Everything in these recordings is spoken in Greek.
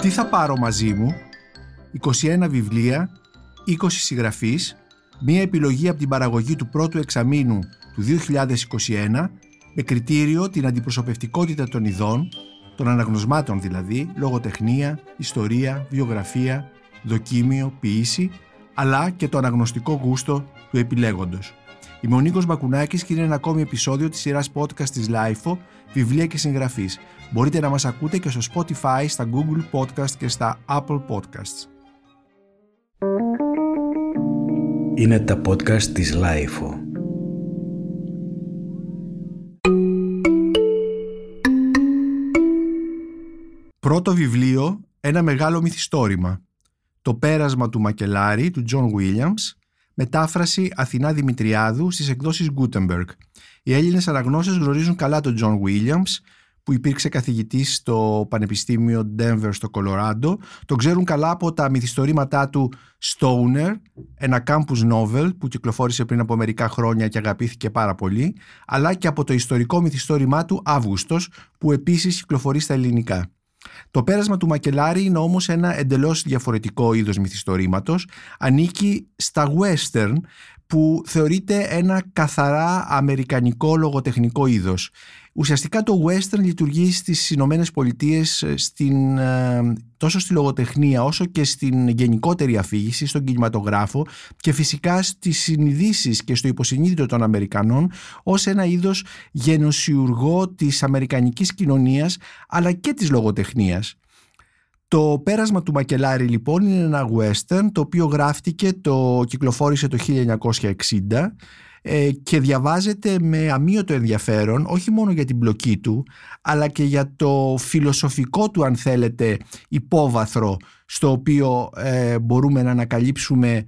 Τι θα πάρω μαζί μου, 21 βιβλία, 20 συγγραφείς, μία επιλογή από την παραγωγή του πρώτου εξαμήνου του 2021 με κριτήριο την αντιπροσωπευτικότητα των ειδών, των αναγνωσμάτων δηλαδή, λογοτεχνία, ιστορία, βιογραφία, δοκίμιο, ποιήση, αλλά και το αναγνωστικό γούστο του επιλέγοντος. Είμαι ο Νίκος Μπακουνάκης και είναι ένα ακόμη επεισόδιο της σειράς podcast της LIFO, βιβλία και συγγραφής. Μπορείτε να μας ακούτε και στο Spotify, στα Google Podcast και στα Apple Podcasts. Είναι τα podcast της LIFO. Πρώτο βιβλίο, ένα μεγάλο μυθιστόρημα. Το πέρασμα του Μακελάρη, του John Williams, μετάφραση Αθηνά Δημητριάδου στις εκδόσεις Gutenberg. Οι Έλληνες αναγνώσεις γνωρίζουν καλά τον John Williams, που υπήρξε καθηγητής στο Πανεπιστήμιο Denver στο Κολοράντο. Το ξέρουν καλά από τα μυθιστορήματά του Stoner, ένα campus novel που κυκλοφόρησε πριν από μερικά χρόνια και αγαπήθηκε πάρα πολύ, αλλά και από το ιστορικό μυθιστόρημά του Αύγουστος, που επίσης κυκλοφορεί στα ελληνικά. Το πέρασμα του Μακελάρη είναι όμως ένα εντελώς διαφορετικό είδος μυθιστορήματος. Ανήκει στα western που θεωρείται ένα καθαρά αμερικανικό λογοτεχνικό είδος. Ουσιαστικά το western λειτουργεί στις Ηνωμένες Πολιτείες ε, στην, ε, τόσο στη λογοτεχνία όσο και στην γενικότερη αφήγηση, στον κινηματογράφο και φυσικά στις συνειδήσεις και στο υποσυνείδητο των Αμερικανών ως ένα είδος γενοσιουργό της αμερικανικής κοινωνίας αλλά και της λογοτεχνίας. Το πέρασμα του Μακελάρη λοιπόν είναι ένα western το οποίο γράφτηκε, το κυκλοφόρησε το 1960 ε, και διαβάζεται με αμύωτο ενδιαφέρον όχι μόνο για την πλοκή του αλλά και για το φιλοσοφικό του αν θέλετε υπόβαθρο στο οποίο ε, μπορούμε να ανακαλύψουμε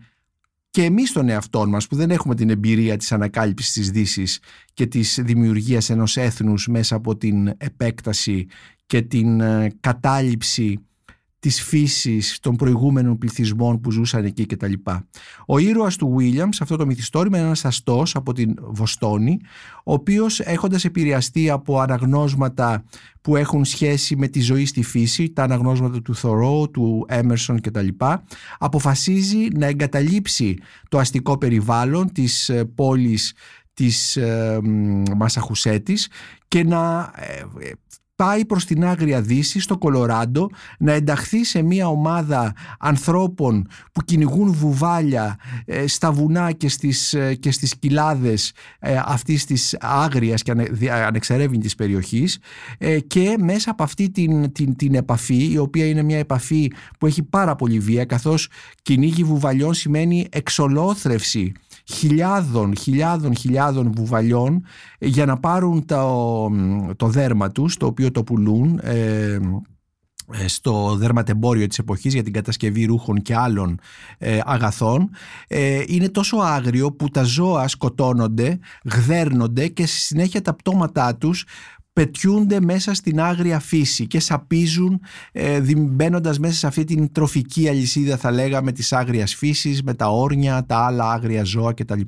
και εμείς τον εαυτό μας που δεν έχουμε την εμπειρία της ανακάλυψης της δύσης και της δημιουργίας ενός έθνους μέσα από την επέκταση και την ε, κατάληψη της φύσης των προηγούμενων πληθυσμών που ζούσαν εκεί κτλ. Ο ήρωας του Williams, αυτό το μυθιστόρημα, είναι ένας αστός από την Βοστόνη, ο οποίος έχοντας επηρεαστεί από αναγνώσματα που έχουν σχέση με τη ζωή στη φύση, τα αναγνώσματα του Θωρό, του Έμερσον κτλ. Αποφασίζει να εγκαταλείψει το αστικό περιβάλλον της ε, πόλης της ε, Μασαχουσέτης και να ε, πάει προς την Άγρια Δύση στο Κολοράντο να ενταχθεί σε μια ομάδα ανθρώπων που κυνηγούν βουβάλια ε, στα βουνά και στις, ε, και στις κοιλάδες ε, αυτής της άγριας και ανεξερεύνητης περιοχής και μέσα από αυτή την, την, την επαφή η οποία είναι μια επαφή που έχει πάρα πολύ βία καθώς κυνήγι βουβαλιών σημαίνει εξολόθρευση χιλιάδων, χιλιάδων, χιλιάδων βουβαλιών για να πάρουν το, το δέρμα τους, το οποίο το πουλούν ε, ε, στο δερματεμπόριο της εποχής για την κατασκευή ρούχων και άλλων ε, αγαθών. Είναι τόσο άγριο που τα ζώα σκοτώνονται, γδέρνονται και στη συνέχεια τα πτώματά τους πετιούνται μέσα στην άγρια φύση και σαπίζουν ε, μπαίνοντας μέσα σε αυτή την τροφική αλυσίδα θα λέγαμε της άγριας φύσης με τα όρνια, τα άλλα άγρια ζώα κτλ.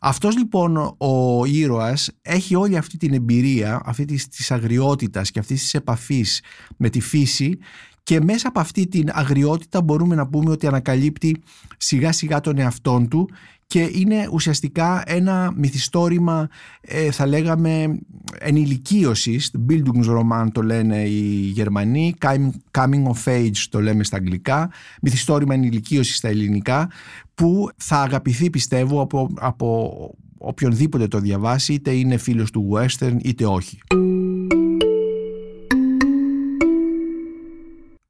Αυτός λοιπόν ο ήρωας έχει όλη αυτή την εμπειρία αυτή της, της αγριότητας και αυτής της επαφής με τη φύση και μέσα από αυτή την αγριότητα μπορούμε να πούμε ότι ανακαλύπτει σιγά σιγά τον εαυτόν του και είναι ουσιαστικά ένα μυθιστόρημα ε, θα λέγαμε ενηλικίωσης Bildungsroman το λένε οι Γερμανοί Coming of Age το λέμε στα αγγλικά μυθιστόρημα ενηλικίωσης στα ελληνικά που θα αγαπηθεί πιστεύω από, από οποιονδήποτε το διαβάσει είτε είναι φίλος του western είτε όχι.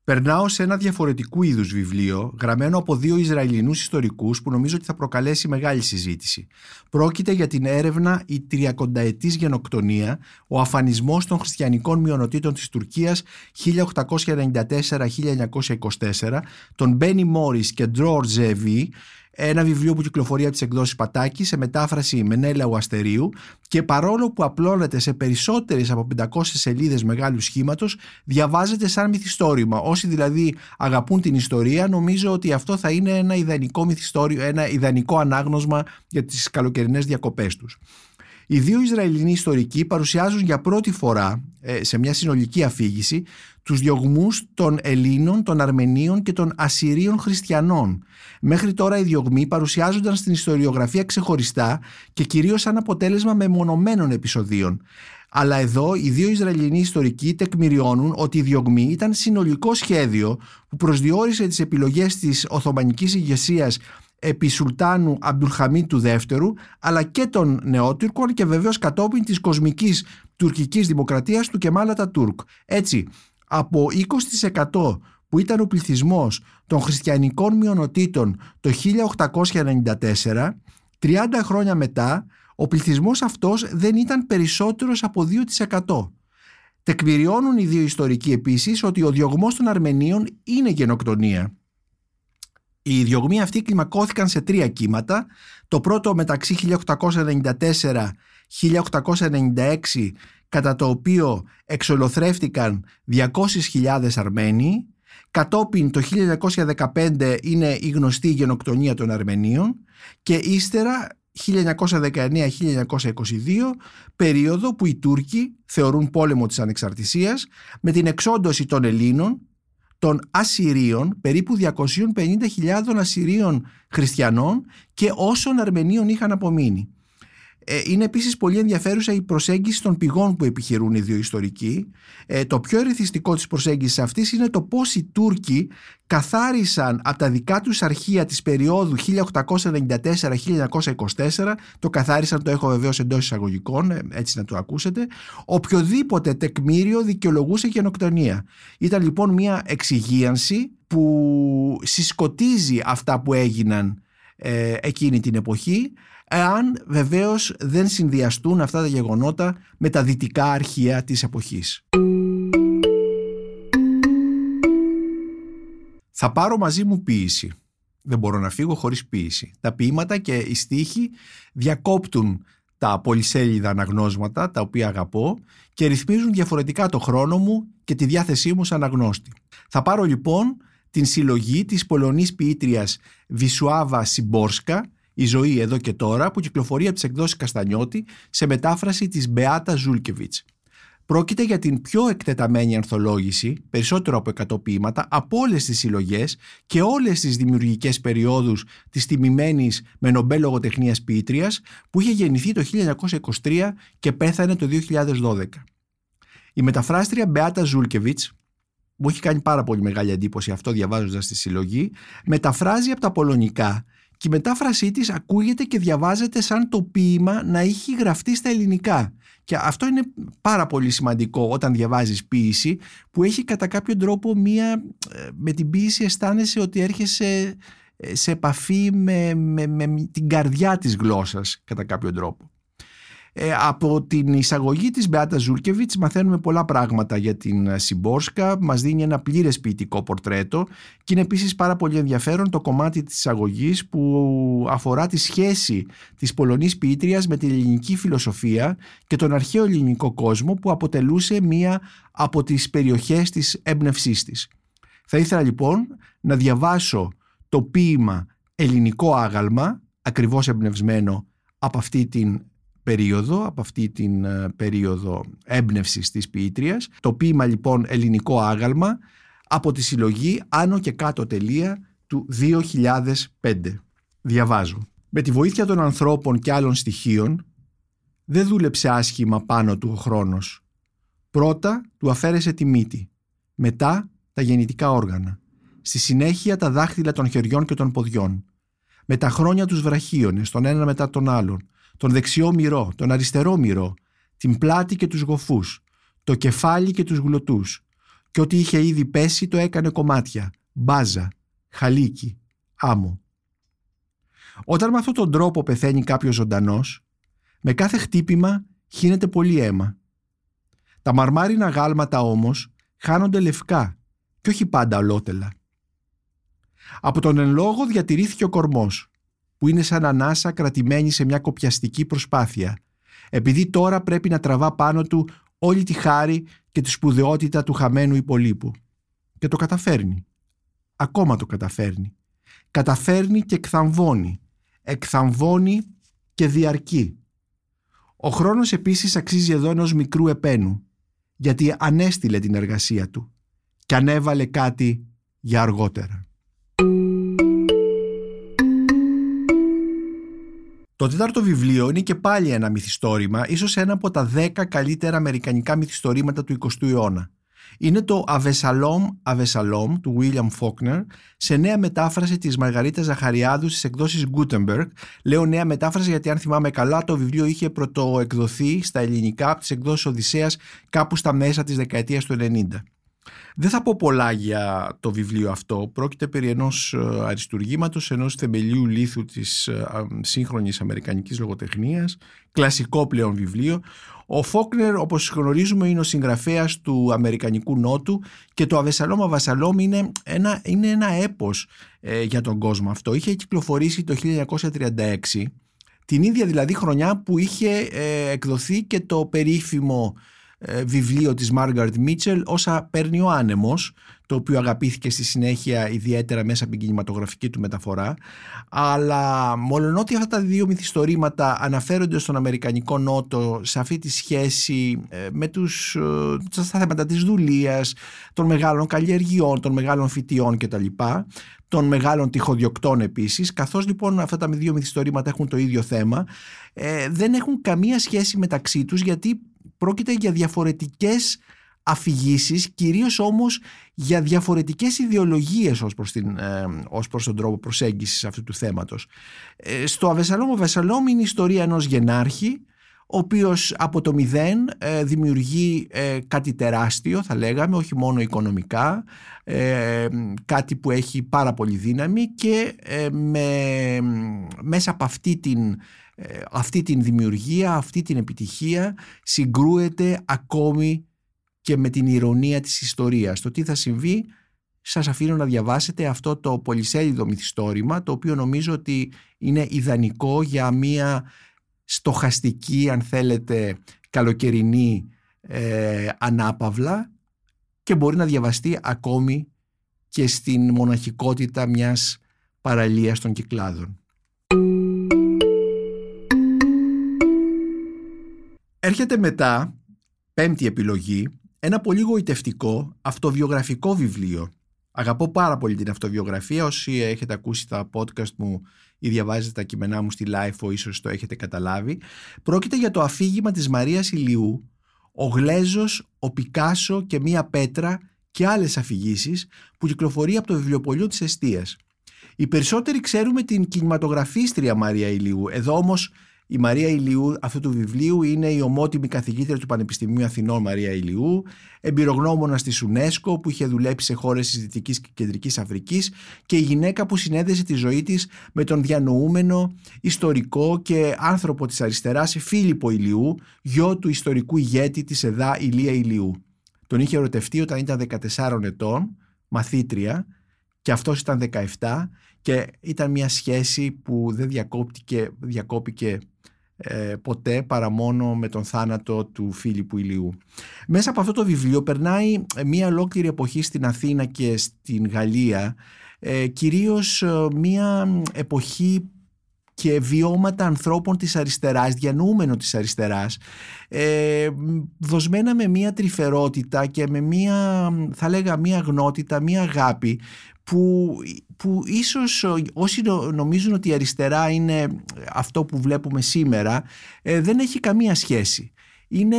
Περνάω σε ένα διαφορετικού είδους βιβλίο, γραμμένο από δύο Ισραηλινούς ιστορικούς που νομίζω ότι θα προκαλέσει μεγάλη συζήτηση. Πρόκειται για την έρευνα «Η τριακονταετής γενοκτονία, ο αφανισμός των χριστιανικών μειονοτήτων της Τουρκίας 1894-1924» των Μπένι Μόρις και Ντρόρ Ζεβί, ένα βιβλίο που κυκλοφορεί από τις εκδόσεις Πατάκης σε μετάφραση Μενέλαου Αστερίου και παρόλο που απλώνεται σε περισσότερες από 500 σελίδες μεγάλου σχήματος, διαβάζεται σαν μυθιστόρημα. Όσοι δηλαδή αγαπούν την ιστορία, νομίζω ότι αυτό θα είναι ένα ιδανικό μυθιστόριο, ένα ιδανικό ανάγνωσμα για τις καλοκαιρινές διακοπές τους. Οι δύο Ισραηλινοί ιστορικοί παρουσιάζουν για πρώτη φορά ε, σε μια συνολική αφήγηση τους διωγμούς των Ελλήνων, των Αρμενίων και των Ασσυρίων χριστιανών. Μέχρι τώρα οι διωγμοί παρουσιάζονταν στην ιστοριογραφία ξεχωριστά και κυρίως σαν αποτέλεσμα μεμονωμένων επεισοδίων. Αλλά εδώ οι δύο Ισραηλινοί ιστορικοί τεκμηριώνουν ότι η διωγμή ήταν συνολικό σχέδιο που προσδιορίσε τις επιλογές της Οθωμανικής ηγεσίας επί Σουλτάνου Αμπτουλχαμίτ του δεύτερου αλλά και των Νεότουρκων και βεβαίως κατόπιν της κοσμικής τουρκικής δημοκρατίας του Κεμάλα Τούρκ. Έτσι, από 20% που ήταν ο πληθυσμός των χριστιανικών μειονοτήτων το 1894, 30 χρόνια μετά ο πληθυσμός αυτός δεν ήταν περισσότερος από 2%. Τεκμηριώνουν οι δύο ιστορικοί επίσης ότι ο διωγμός των Αρμενίων είναι γενοκτονία. Οι διωγμοί αυτοί κλιμακώθηκαν σε τρία κύματα. Το πρώτο μεταξύ 1894-1896 κατά το οποίο εξολοθρεύτηκαν 200.000 Αρμένοι. Κατόπιν το 1915 είναι η γνωστή γενοκτονία των Αρμενίων και ύστερα 1919-1922 περίοδο που οι Τούρκοι θεωρούν πόλεμο της ανεξαρτησίας με την εξόντωση των Ελλήνων, των Ασσυρίων, περίπου 250.000 Ασσυρίων χριστιανών και όσων Αρμενίων είχαν απομείνει. Ε, είναι επίσης πολύ ενδιαφέρουσα η προσέγγιση των πηγών που επιχειρούν οι δύο ιστορικοί. Ε, το πιο ερεθιστικό της προσέγγισης αυτής είναι το πώς οι Τούρκοι καθάρισαν από τα δικά τους αρχεία της περίοδου 1894-1924 το καθάρισαν, το έχω βεβαίως εντός εισαγωγικών, ε, έτσι να το ακούσετε οποιοδήποτε τεκμήριο δικαιολογούσε γενοκτονία. Ήταν λοιπόν μια εξυγίανση που συσκοτίζει αυτά που έγιναν ε, εκείνη την εποχή εάν βεβαίως δεν συνδυαστούν αυτά τα γεγονότα με τα δυτικά αρχεία της εποχής. Θα πάρω μαζί μου ποίηση. Δεν μπορώ να φύγω χωρίς ποίηση. Τα ποίηματα και οι στίχοι διακόπτουν τα πολυσέλιδα αναγνώσματα τα οποία αγαπώ και ρυθμίζουν διαφορετικά το χρόνο μου και τη διάθεσή μου σαν αναγνώστη. Θα πάρω λοιπόν την συλλογή της Πολωνής ποιήτριας Βισουάβα Σιμπόρσκα η ζωή εδώ και τώρα που κυκλοφορεί από τις εκδόσεις Καστανιώτη σε μετάφραση της Μπεάτα Ζούλκεβιτς. Πρόκειται για την πιο εκτεταμένη ανθολόγηση, περισσότερο από 100 ποίηματα, από όλες τις συλλογές και όλες τις δημιουργικές περιόδους της τιμημένης με νομπέ λογοτεχνίας ποιήτρια που είχε γεννηθεί το 1923 και πέθανε το 2012. Η μεταφράστρια Μπεάτα Ζούλκεβιτς, μου έχει κάνει πάρα πολύ μεγάλη εντύπωση αυτό διαβάζοντας τη συλλογή, μεταφράζει από τα πολωνικά και η μετάφρασή της ακούγεται και διαβάζεται σαν το ποίημα να έχει γραφτεί στα ελληνικά. Και αυτό είναι πάρα πολύ σημαντικό όταν διαβάζεις ποίηση που έχει κατά κάποιο τρόπο μία, ε, με την ποίηση αισθάνεσαι ότι έρχεσαι ε, σε επαφή με, με, με την καρδιά της γλώσσας κατά κάποιο τρόπο. Ε, από την εισαγωγή της Μπεάτας Ζούρκεβιτς μαθαίνουμε πολλά πράγματα για την ε, Συμπόρσκα, μας δίνει ένα πλήρες ποιητικό πορτρέτο και είναι επίσης πάρα πολύ ενδιαφέρον το κομμάτι της εισαγωγής που αφορά τη σχέση της Πολωνής ποιήτριας με την ελληνική φιλοσοφία και τον αρχαίο ελληνικό κόσμο που αποτελούσε μία από τις περιοχές της έμπνευσής της. Θα ήθελα λοιπόν να διαβάσω το ποίημα «Ελληνικό άγαλμα», ακριβώς εμπνευσμένο από αυτή την περίοδο, από αυτή την ε, περίοδο έμπνευσης της ποιήτριας. Το ποίημα λοιπόν ελληνικό άγαλμα από τη συλλογή άνω και κάτω τελεία του 2005. Διαβάζω. Με τη βοήθεια των ανθρώπων και άλλων στοιχείων δεν δούλεψε άσχημα πάνω του ο χρόνος. Πρώτα του αφαίρεσε τη μύτη, μετά τα γεννητικά όργανα, στη συνέχεια τα δάχτυλα των χεριών και των ποδιών. Με τα χρόνια τους βραχίωνες, τον ένα μετά τον άλλον, τον δεξιό μυρό, τον αριστερό μυρό, την πλάτη και τους γοφούς, το κεφάλι και τους γλωτούς και ό,τι είχε ήδη πέσει το έκανε κομμάτια, μπάζα, χαλίκι, άμμο. Όταν με αυτόν τον τρόπο πεθαίνει κάποιος ζωντανός, με κάθε χτύπημα χύνεται πολύ αίμα. Τα μαρμάρινα γάλματα όμως χάνονται λευκά και όχι πάντα ολότελα. Από τον εν λόγω διατηρήθηκε ο κορμός που είναι σαν ανάσα κρατημένη σε μια κοπιαστική προσπάθεια, επειδή τώρα πρέπει να τραβά πάνω του όλη τη χάρη και τη σπουδαιότητα του χαμένου υπολείπου. Και το καταφέρνει. Ακόμα το καταφέρνει. Καταφέρνει και εκθαμβώνει. Εκθαμβώνει και διαρκεί. Ο χρόνος επίσης αξίζει εδώ ενός μικρού επένου, γιατί ανέστηλε την εργασία του και ανέβαλε κάτι για αργότερα. Το τέταρτο βιβλίο είναι και πάλι ένα μυθιστόρημα, ίσως ένα από τα δέκα καλύτερα αμερικανικά μυθιστορήματα του 20ου αιώνα. Είναι το «Αβεσαλόμ Αβεσαλόμ» του William Faulkner σε νέα μετάφραση της Μαργαρίτας Ζαχαριάδου στις εκδόσεις Gutenberg. Λέω νέα μετάφραση γιατί αν θυμάμαι καλά το βιβλίο είχε πρωτοεκδοθεί στα ελληνικά από τις εκδόσεις Οδυσσέας κάπου στα μέσα της δεκαετίας του 90. Δεν θα πω πολλά για το βιβλίο αυτό. Πρόκειται περί ενός ε, αριστουργήματος, ενός θεμελίου λίθου της ε, σύγχρονης αμερικανικής λογοτεχνίας, κλασικό πλέον βιβλίο. Ο Φόκνερ, όπως γνωρίζουμε, είναι ο συγγραφέας του Αμερικανικού Νότου και το Αβεσαλόμ Αβασαλόμ είναι ένα, είναι ένα έπος ε, για τον κόσμο αυτό. Είχε κυκλοφορήσει το 1936, την ίδια δηλαδή χρονιά που είχε εκδοθεί και το περίφημο ε, βιβλίο της Μάργαρτ Μίτσελ «Όσα παίρνει ο άνεμος» το οποίο αγαπήθηκε στη συνέχεια ιδιαίτερα μέσα από την κινηματογραφική του μεταφορά. Αλλά μολονότι αυτά τα δύο μυθιστορήματα αναφέρονται στον Αμερικανικό Νότο σε αυτή τη σχέση ε, με τους, ε, στα θέματα της δουλείας των μεγάλων καλλιεργειών, των μεγάλων φοιτιών κτλ. Των μεγάλων τυχοδιοκτών επίσης καθώς λοιπόν αυτά τα δύο μυθιστορήματα έχουν το ίδιο θέμα δεν έχουν καμία σχέση μεταξύ τους γιατί πρόκειται για διαφορετικές αφηγήσεις, κυρίως όμως για διαφορετικές ιδεολογίες ως προς, την, ε, ως προς τον τρόπο προσέγγισης αυτού του θέματος. Ε, στο Αβεσαλόμ, ο Βεσαλόμ είναι η ιστορία ενός γενάρχη, ο οποίος από το μηδέν ε, δημιουργεί ε, κάτι τεράστιο θα λέγαμε, όχι μόνο οικονομικά, κάτι που έχει πάρα πολύ δύναμη και με, μέσα από αυτή την ε, αυτή την δημιουργία, αυτή την επιτυχία συγκρούεται ακόμη και με την ηρωνία της ιστορίας. Το τι θα συμβεί σας αφήνω να διαβάσετε αυτό το πολυσέλιδο μυθιστόρημα το οποίο νομίζω ότι είναι ιδανικό για μια στοχαστική αν θέλετε καλοκαιρινή ε, ανάπαυλα και μπορεί να διαβαστεί ακόμη και στην μοναχικότητα μιας παραλίας των κυκλάδων. Έρχεται μετά, πέμπτη επιλογή, ένα πολύ γοητευτικό αυτοβιογραφικό βιβλίο. Αγαπώ πάρα πολύ την αυτοβιογραφία. Όσοι έχετε ακούσει τα podcast μου ή διαβάζετε τα κείμενά μου στη Life, ίσως το έχετε καταλάβει. Πρόκειται για το αφήγημα της Μαρίας Ηλιού, ο Γλέζος, ο Πικάσο και μία πέτρα και άλλες αφηγήσεις που κυκλοφορεί από το βιβλιοπωλείο της Εστίας. Οι περισσότεροι ξέρουμε την κινηματογραφίστρια Μαρία Ηλιού. Εδώ όμως η Μαρία Ηλιού αυτού του βιβλίου είναι η ομότιμη καθηγήτρια του Πανεπιστημίου Αθηνών Μαρία Ηλιού, εμπειρογνώμονα της UNESCO που είχε δουλέψει σε χώρες της Δυτικής και Κεντρικής Αφρικής και η γυναίκα που συνέδεσε τη ζωή της με τον διανοούμενο, ιστορικό και άνθρωπο της αριστεράς Φίλιππο Ηλιού, γιο του ιστορικού ηγέτη της ΕΔΑ Ηλία Ηλιού. Τον είχε ερωτευτεί όταν ήταν 14 ετών, μαθήτρια, και αυτός ήταν 17 και ήταν μια σχέση που δεν διακόπηκε, διακόπηκε ε, ποτέ παρά μόνο με τον θάνατο του Φίλιππου Ηλιού. Μέσα από αυτό το βιβλίο περνάει μια ολόκληρη εποχή στην Αθήνα και στην Γαλλία ε, κυρίως ε, μια εποχή και βιώματα ανθρώπων της αριστεράς, διανοούμενο της αριστεράς, ε, δοσμένα με μια τρυφερότητα και με μια, θα λέγα, μια γνότητα, μια αγάπη που, που ίσως όσοι νομίζουν ότι η αριστερά είναι αυτό που βλέπουμε σήμερα ε, δεν έχει καμία σχέση. Είναι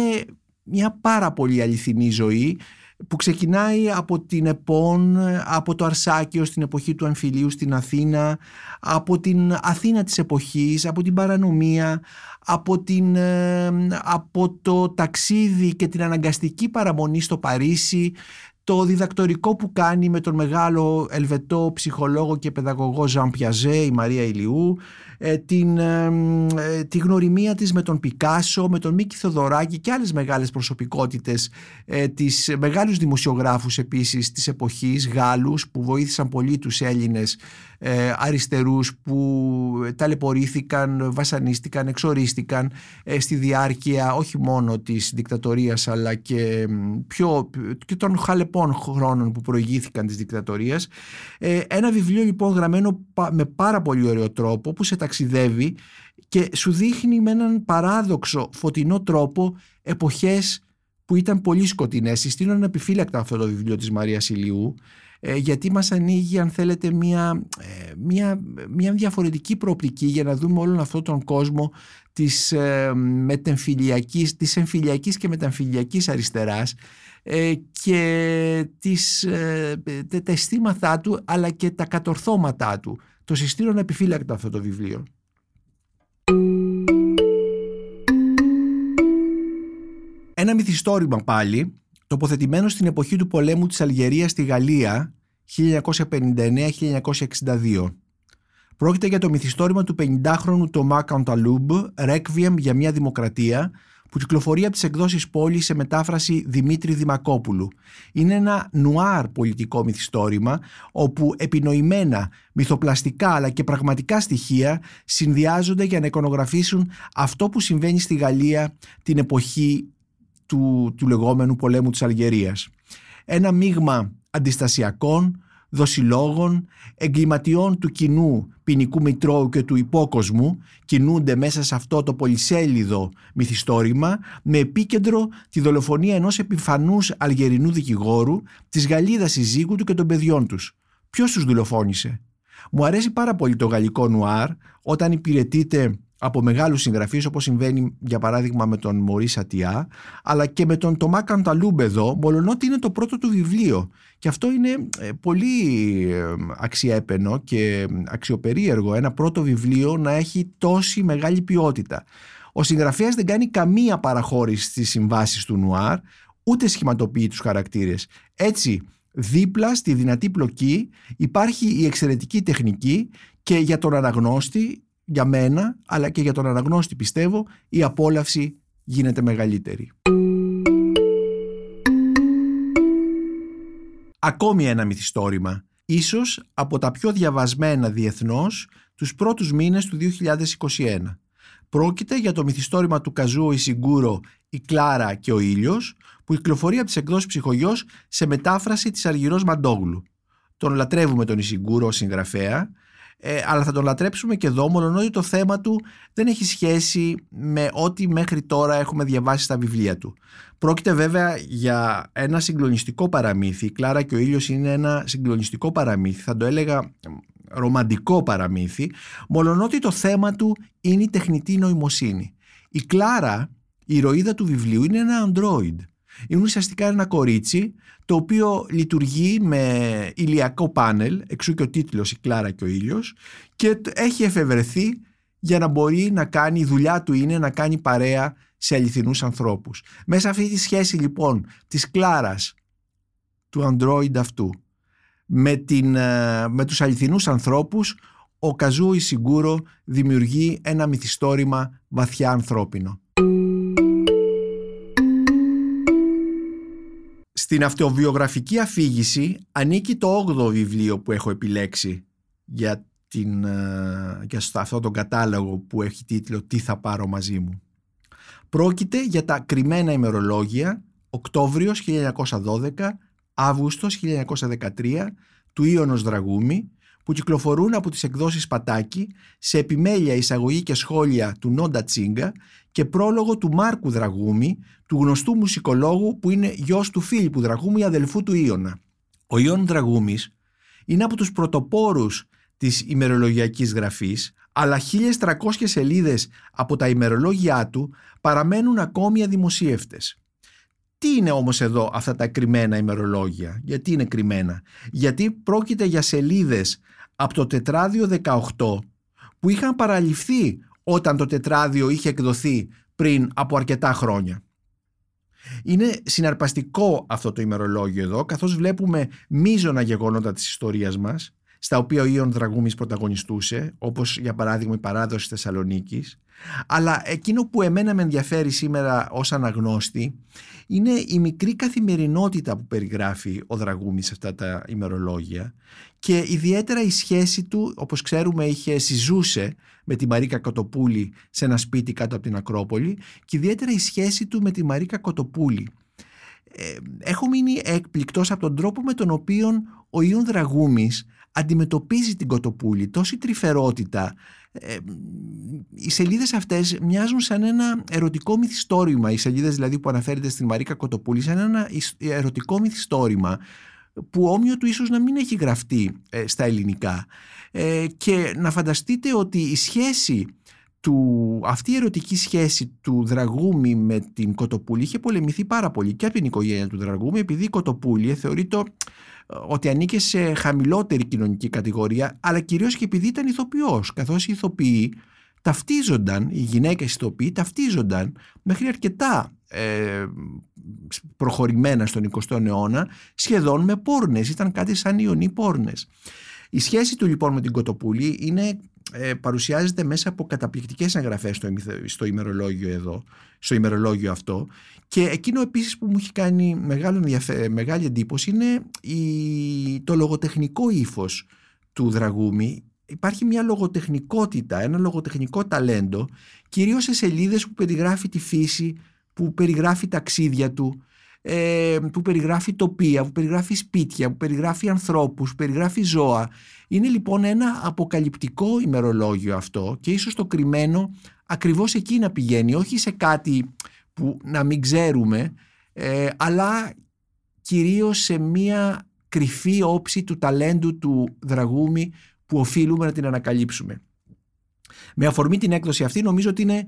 μια πάρα πολύ αληθινή ζωή που ξεκινάει από την ΕΠΟΝ, από το Αρσάκιο στην εποχή του Αμφιλίου στην Αθήνα, από την Αθήνα της εποχής, από την παρανομία, από, την, ε, από το ταξίδι και την αναγκαστική παραμονή στο Παρίσι, το διδακτορικό που κάνει με τον μεγάλο ελβετό ψυχολόγο και παιδαγωγό Ζαν Πιαζέ, η Μαρία Ηλιού, ε, την, ε, ε, τη γνωριμία της με τον Πικάσο, με τον Μίκη Θοδωράκη και άλλες μεγάλες προσωπικότητες, ε, τις μεγάλους δημοσιογράφους επίσης της εποχής, Γάλλους που βοήθησαν πολύ τους Έλληνες ε, αριστερούς που ταλαιπωρήθηκαν, βασανίστηκαν, εξορίστηκαν στη διάρκεια όχι μόνο της δικτατορίας αλλά και, πιο, και των, χαλε, συνεπών χρόνων που προηγήθηκαν της δικτατορίας. Ε, ένα βιβλίο λοιπόν γραμμένο με πάρα πολύ ωραίο τρόπο που σε ταξιδεύει και σου δείχνει με έναν παράδοξο φωτεινό τρόπο εποχές που ήταν πολύ σκοτεινές. Συστήνω επιφύλακτα αυτό το βιβλίο της Μαρίας Ηλιού ε, γιατί μας ανοίγει αν θέλετε μια, ε, μια, μια διαφορετική προοπτική για να δούμε όλον αυτόν τον κόσμο της, ε, μετεμφυλιακής, της εμφυλιακής και μεταμφυλιακής αριστεράς ε, και τις, ε, τα αισθήματά του αλλά και τα κατορθώματά του. Το συστήνω να επιφύλακτα αυτό το βιβλίο. Ένα μυθιστόρημα πάλι, τοποθετημένος στην εποχή του πολέμου της Αλγερίας στη Γαλλία 1959-1962. Πρόκειται για το μυθιστόρημα του 50χρονου Τομά Κανταλούμπ, Requiem για μια δημοκρατία, που κυκλοφορεί από τις εκδόσεις πόλης σε μετάφραση Δημήτρη Δημακόπουλου. Είναι ένα νουάρ πολιτικό μυθιστόρημα, όπου επινοημένα, μυθοπλαστικά αλλά και πραγματικά στοιχεία συνδυάζονται για να εικονογραφήσουν αυτό που συμβαίνει στη Γαλλία την εποχή του, του λεγόμενου πολέμου της Αλγερίας. Ένα μείγμα αντιστασιακών, δοσιλόγων, εγκληματιών του κοινού ποινικού μητρώου και του υπόκοσμου κινούνται μέσα σε αυτό το πολυσέλιδο μυθιστόρημα με επίκεντρο τη δολοφονία ενός επιφανούς αλγερινού δικηγόρου, της Γαλλίδας συζύγου του και των παιδιών τους. Ποιος τους δολοφόνησε; Μου αρέσει πάρα πολύ το γαλλικό νουάρ όταν υπηρετείται από μεγάλους συγγραφείς όπως συμβαίνει για παράδειγμα με τον Μωρή Σατιά αλλά και με τον Τομά Κανταλούμπ εδώ μολονότι είναι το πρώτο του βιβλίο και αυτό είναι ε, πολύ ε, αξιέπαινο και αξιοπερίεργο ένα πρώτο βιβλίο να έχει τόση μεγάλη ποιότητα. Ο συγγραφέας δεν κάνει καμία παραχώρηση στις συμβάσεις του Νουάρ ούτε σχηματοποιεί τους χαρακτήρες. Έτσι δίπλα στη δυνατή πλοκή υπάρχει η εξαιρετική τεχνική και για τον αναγνώστη για μένα αλλά και για τον αναγνώστη πιστεύω η απόλαυση γίνεται μεγαλύτερη. Ακόμη ένα μυθιστόρημα, ίσως από τα πιο διαβασμένα διεθνώς τους πρώτους μήνες του 2021. Πρόκειται για το μυθιστόρημα του Καζούο Ισιγκούρο «Η Κλάρα και ο ήλιος» που κυκλοφορεί από τις εκδόσεις ψυχογιός σε μετάφραση της Αργυρός Μαντόγλου. Τον λατρεύουμε τον Ισιγκούρο συγγραφέα ε, αλλά θα τον λατρέψουμε και εδώ, μόνο ότι το θέμα του δεν έχει σχέση με ό,τι μέχρι τώρα έχουμε διαβάσει στα βιβλία του. Πρόκειται βέβαια για ένα συγκλονιστικό παραμύθι. Η Κλάρα και ο ήλιος είναι ένα συγκλονιστικό παραμύθι. Θα το έλεγα ρομαντικό παραμύθι, μόνο ότι το θέμα του είναι η τεχνητή νοημοσύνη. Η Κλάρα, η ηρωίδα του βιβλίου, είναι ένα android. Είναι ουσιαστικά ένα κορίτσι το οποίο λειτουργεί με ηλιακό πάνελ, εξού και ο τίτλος «Η Κλάρα και ο ήλιος» και έχει εφευρεθεί για να μπορεί να κάνει, η δουλειά του είναι να κάνει παρέα σε αληθινούς ανθρώπους. Μέσα αυτή τη σχέση λοιπόν της Κλάρας, του Android αυτού, με, την, ε, με τους αληθινούς ανθρώπους, ο Καζού Ισιγκούρο δημιουργεί ένα μυθιστόρημα βαθιά ανθρώπινο. Στην αυτοβιογραφική αφήγηση ανήκει το 8ο βιβλίο που έχω επιλέξει για, την, ε, για αυτό τον κατάλογο που έχει τίτλο «Τι θα πάρω μαζί μου». Πρόκειται για τα κρυμμένα ημερολόγια Οκτώβριος 1912, Αύγουστος 1913 του Ιωνος Δραγούμη που κυκλοφορούν από τις εκδόσεις Πατάκη σε επιμέλεια εισαγωγή και σχόλια του Νόντα Τσίγκα και πρόλογο του Μάρκου Δραγούμη, του γνωστού μουσικολόγου που είναι γιος του Φίλιππου Δραγούμη, αδελφού του Ιωνα. Ο Ιων Δραγούμης είναι από τους πρωτοπόρους της ημερολογιακής γραφής, αλλά 1300 σελίδες από τα ημερολόγια του παραμένουν ακόμη αδημοσίευτες. Τι είναι όμως εδώ αυτά τα κρυμμένα ημερολόγια, γιατί είναι κρυμμένα, γιατί πρόκειται για σελίδες από το τετράδιο 18 που είχαν παραλυφθεί όταν το τετράδιο είχε εκδοθεί πριν από αρκετά χρόνια. Είναι συναρπαστικό αυτό το ημερολόγιο εδώ, καθώς βλέπουμε μείζωνα γεγονότα της ιστορίας μας, στα οποία ο Ιων Δραγούμης πρωταγωνιστούσε, όπως για παράδειγμα η παράδοση Θεσσαλονίκης, αλλά εκείνο που εμένα με ενδιαφέρει σήμερα ως αναγνώστη είναι η μικρή καθημερινότητα που περιγράφει ο Δραγούμης σε αυτά τα ημερολόγια και ιδιαίτερα η σχέση του, όπως ξέρουμε είχε συζούσε με τη Μαρίκα Κοτοπούλη σε ένα σπίτι κάτω από την Ακρόπολη και ιδιαίτερα η σχέση του με τη Μαρίκα Κοτοπούλη. ε, έχω μείνει εκπληκτός από τον τρόπο με τον οποίο ο Ιουν Δραγούμης αντιμετωπίζει την Κοτοπούλη, τόση τρυφερότητα. Ε, οι σελίδες αυτές μοιάζουν σαν ένα ερωτικό μυθιστόρημα, οι σελίδες δηλαδή που αναφέρεται στην Μαρίκα Κοτοπούλη, σαν ένα ερωτικό μυθιστόρημα που όμοιο του ίσως να μην έχει γραφτεί ε, στα ελληνικά. Ε, και να φανταστείτε ότι η σχέση του, αυτή η ερωτική σχέση του Δραγούμη με την Κοτοπούλη είχε πολεμηθεί πάρα πολύ και από την οικογένεια του Δραγούμη επειδή η Κοτοπούλη θεωρείται ότι ανήκε σε χαμηλότερη κοινωνική κατηγορία αλλά κυρίως και επειδή ήταν ηθοποιός καθώς οι ηθοποιοί ταυτίζονταν, οι γυναίκες ηθοποιοί ταυτίζονταν μέχρι αρκετά ε, προχωρημένα στον 20ο αιώνα σχεδόν με πόρνες, ήταν κάτι σαν ιονοί πόρνες. Η σχέση του λοιπόν με την Κοτοπούλη είναι, ε, παρουσιάζεται μέσα από καταπληκτικές εγγραφές στο, στο ημερολόγιο εδώ, στο ημερολόγιο αυτό. Και εκείνο επίσης που μου έχει κάνει μεγάλο, μεγάλη εντύπωση είναι η, το λογοτεχνικό ύφος του Δραγούμη. Υπάρχει μια λογοτεχνικότητα, ένα λογοτεχνικό ταλέντο κυρίως σε σελίδες που περιγράφει τη φύση, που περιγράφει ταξίδια του, ε, που περιγράφει τοπία, που περιγράφει σπίτια, που περιγράφει ανθρώπους, που περιγράφει ζώα. Είναι λοιπόν ένα αποκαλυπτικό ημερολόγιο αυτό και ίσως το κρυμμένο ακριβώς εκεί να πηγαίνει, όχι σε κάτι που να μην ξέρουμε, ε, αλλά κυρίως σε μία κρυφή όψη του ταλέντου του Δραγούμη που οφείλουμε να την ανακαλύψουμε. Με αφορμή την έκδοση αυτή νομίζω ότι είναι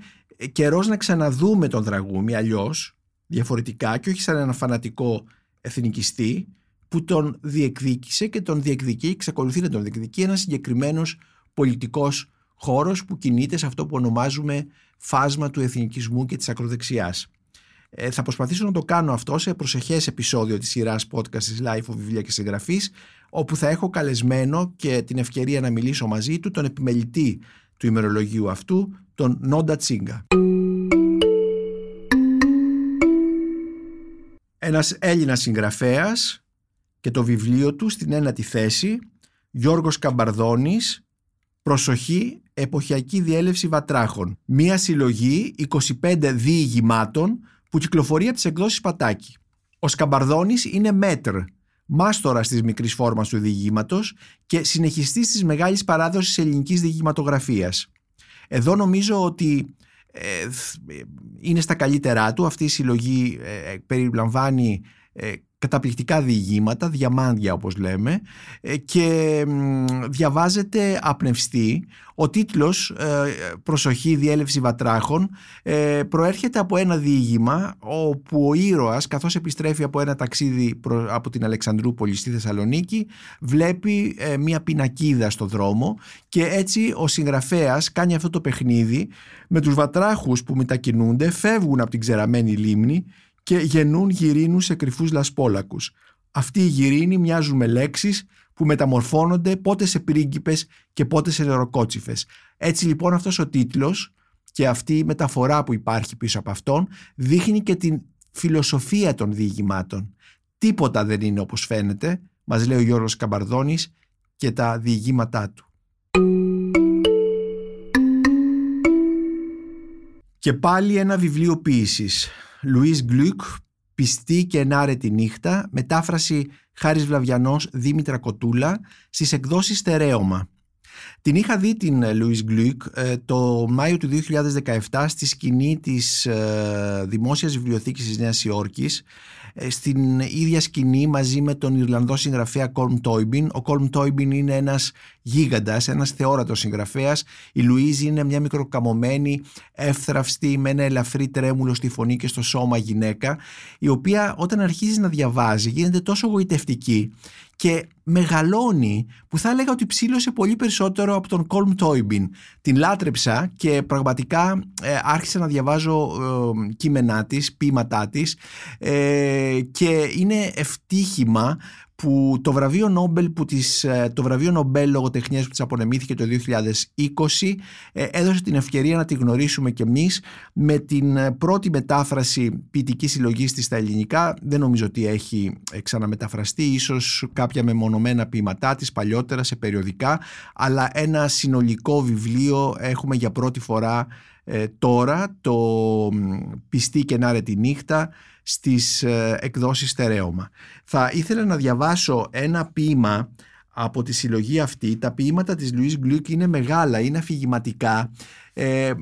καιρός να ξαναδούμε τον Δραγούμη αλλιώς διαφορετικά και όχι σαν ένα φανατικό εθνικιστή που τον διεκδίκησε και τον διεκδικεί, εξακολουθεί να τον διεκδικεί ένας συγκεκριμένος πολιτικός χώρος που κινείται σε αυτό που ονομάζουμε φάσμα του εθνικισμού και της ακροδεξιάς. Ε, θα προσπαθήσω να το κάνω αυτό σε προσεχές επεισόδιο της σειράς podcast της Life of Βιβλία και Συγγραφής όπου θα έχω καλεσμένο και την ευκαιρία να μιλήσω μαζί του τον επιμελητή του ημερολογίου αυτού, τον Νόντα Τσίγκα. Ένας Έλληνας συγγραφέας και το βιβλίο του στην ένατη θέση, Γιώργος Καμπαρδόνης, «Προσοχή, εποχιακή διέλευση βατράχων». Μία συλλογή 25 διηγημάτων που κυκλοφορεί από τις εκδόσεις Πατάκη. Ο Σκαμπαρδόνης είναι μέτρ, μάστορα της μικρής φόρμας του διηγήματος και συνεχιστής της μεγάλης παράδοσης ελληνικής διηγηματογραφίας. Εδώ νομίζω ότι ε, είναι στα καλύτερά του. Αυτή η συλλογή ε, ε, περιλαμβάνει καταπληκτικά διηγήματα, διαμάντια όπως λέμε και διαβάζεται απνευστή. Ο τίτλος «Προσοχή, διέλευση βατράχων» προέρχεται από ένα διήγημα όπου ο ήρωας καθώς επιστρέφει από ένα ταξίδι από την Αλεξανδρούπολη στη Θεσσαλονίκη βλέπει μια πινακίδα στο δρόμο και έτσι ο συγγραφέας κάνει αυτό το παιχνίδι με τους βατράχους που μετακινούνται φεύγουν από την ξεραμένη λίμνη και γεννούν γυρίνους σε κρυφούς λασπόλακους. Αυτοί οι γυρίνοι μοιάζουν με λέξεις που μεταμορφώνονται πότε σε πρίγκιπες και πότε σε νεροκότσιφες. Έτσι λοιπόν αυτός ο τίτλος και αυτή η μεταφορά που υπάρχει πίσω από αυτόν δείχνει και την φιλοσοφία των διηγημάτων. Τίποτα δεν είναι όπως φαίνεται, μας λέει ο Γιώργος Καμπαρδόνης και τα διηγήματά του. Και πάλι ένα βιβλίο ποίησης. Λουίς Γκλουκ, «Πιστή και ενάρετη νύχτα», μετάφραση Χάρης Βλαβιανός, Δήμητρα Κοτούλα, στις εκδόσεις Στερέωμα. Την είχα δει την Λουίς Γκλουκ ε, το Μάιο του 2017 στη σκηνή της ε, Δημόσιας Βιβλιοθήκης της Νέας Υόρκης ε, στην ίδια σκηνή μαζί με τον Ιρλανδό συγγραφέα Κόλμ Τόιμπιν. Ο Κόλμ Τόιμπιν είναι ένας γίγαντας, ένας θεόρατος συγγραφέας. Η Λουίζη είναι μια μικροκαμωμένη, εύθραυστη, με ένα ελαφρύ τρέμουλο στη φωνή και στο σώμα γυναίκα, η οποία όταν αρχίζει να διαβάζει γίνεται τόσο γοητευτική και μεγαλώνει που θα έλεγα ότι ψήλωσε πολύ περισσότερο από τον Κόλμ Τόιμπιν. Την λάτρεψα και πραγματικά ε, άρχισα να διαβάζω ε, κείμενά της, ποίηματά της ε, και είναι ευτύχημα που το βραβείο Νόμπελ, που της, ε, το βραβείο Νομπέλ λογοτεχνίας που της απονεμήθηκε το 2020 ε, έδωσε την ευκαιρία να τη γνωρίσουμε κι εμείς με την ε, πρώτη μετάφραση ποιητικής συλλογής της στα ελληνικά. Δεν νομίζω ότι έχει ξαναμεταφραστεί ίσως κάποια μεμονωμένα ποιηματά της παλιότερα σε περιοδικά αλλά ένα συνολικό βιβλίο έχουμε για πρώτη φορά τώρα το «Πιστή και να τη νύχτα» στις ε, εκδόσεις στερέωμα. Θα ήθελα να διαβάσω ένα ποίημα από τη συλλογή αυτή. Τα ποίηματα της Λουίς Γκλουκ είναι μεγάλα, είναι αφηγηματικά, ε,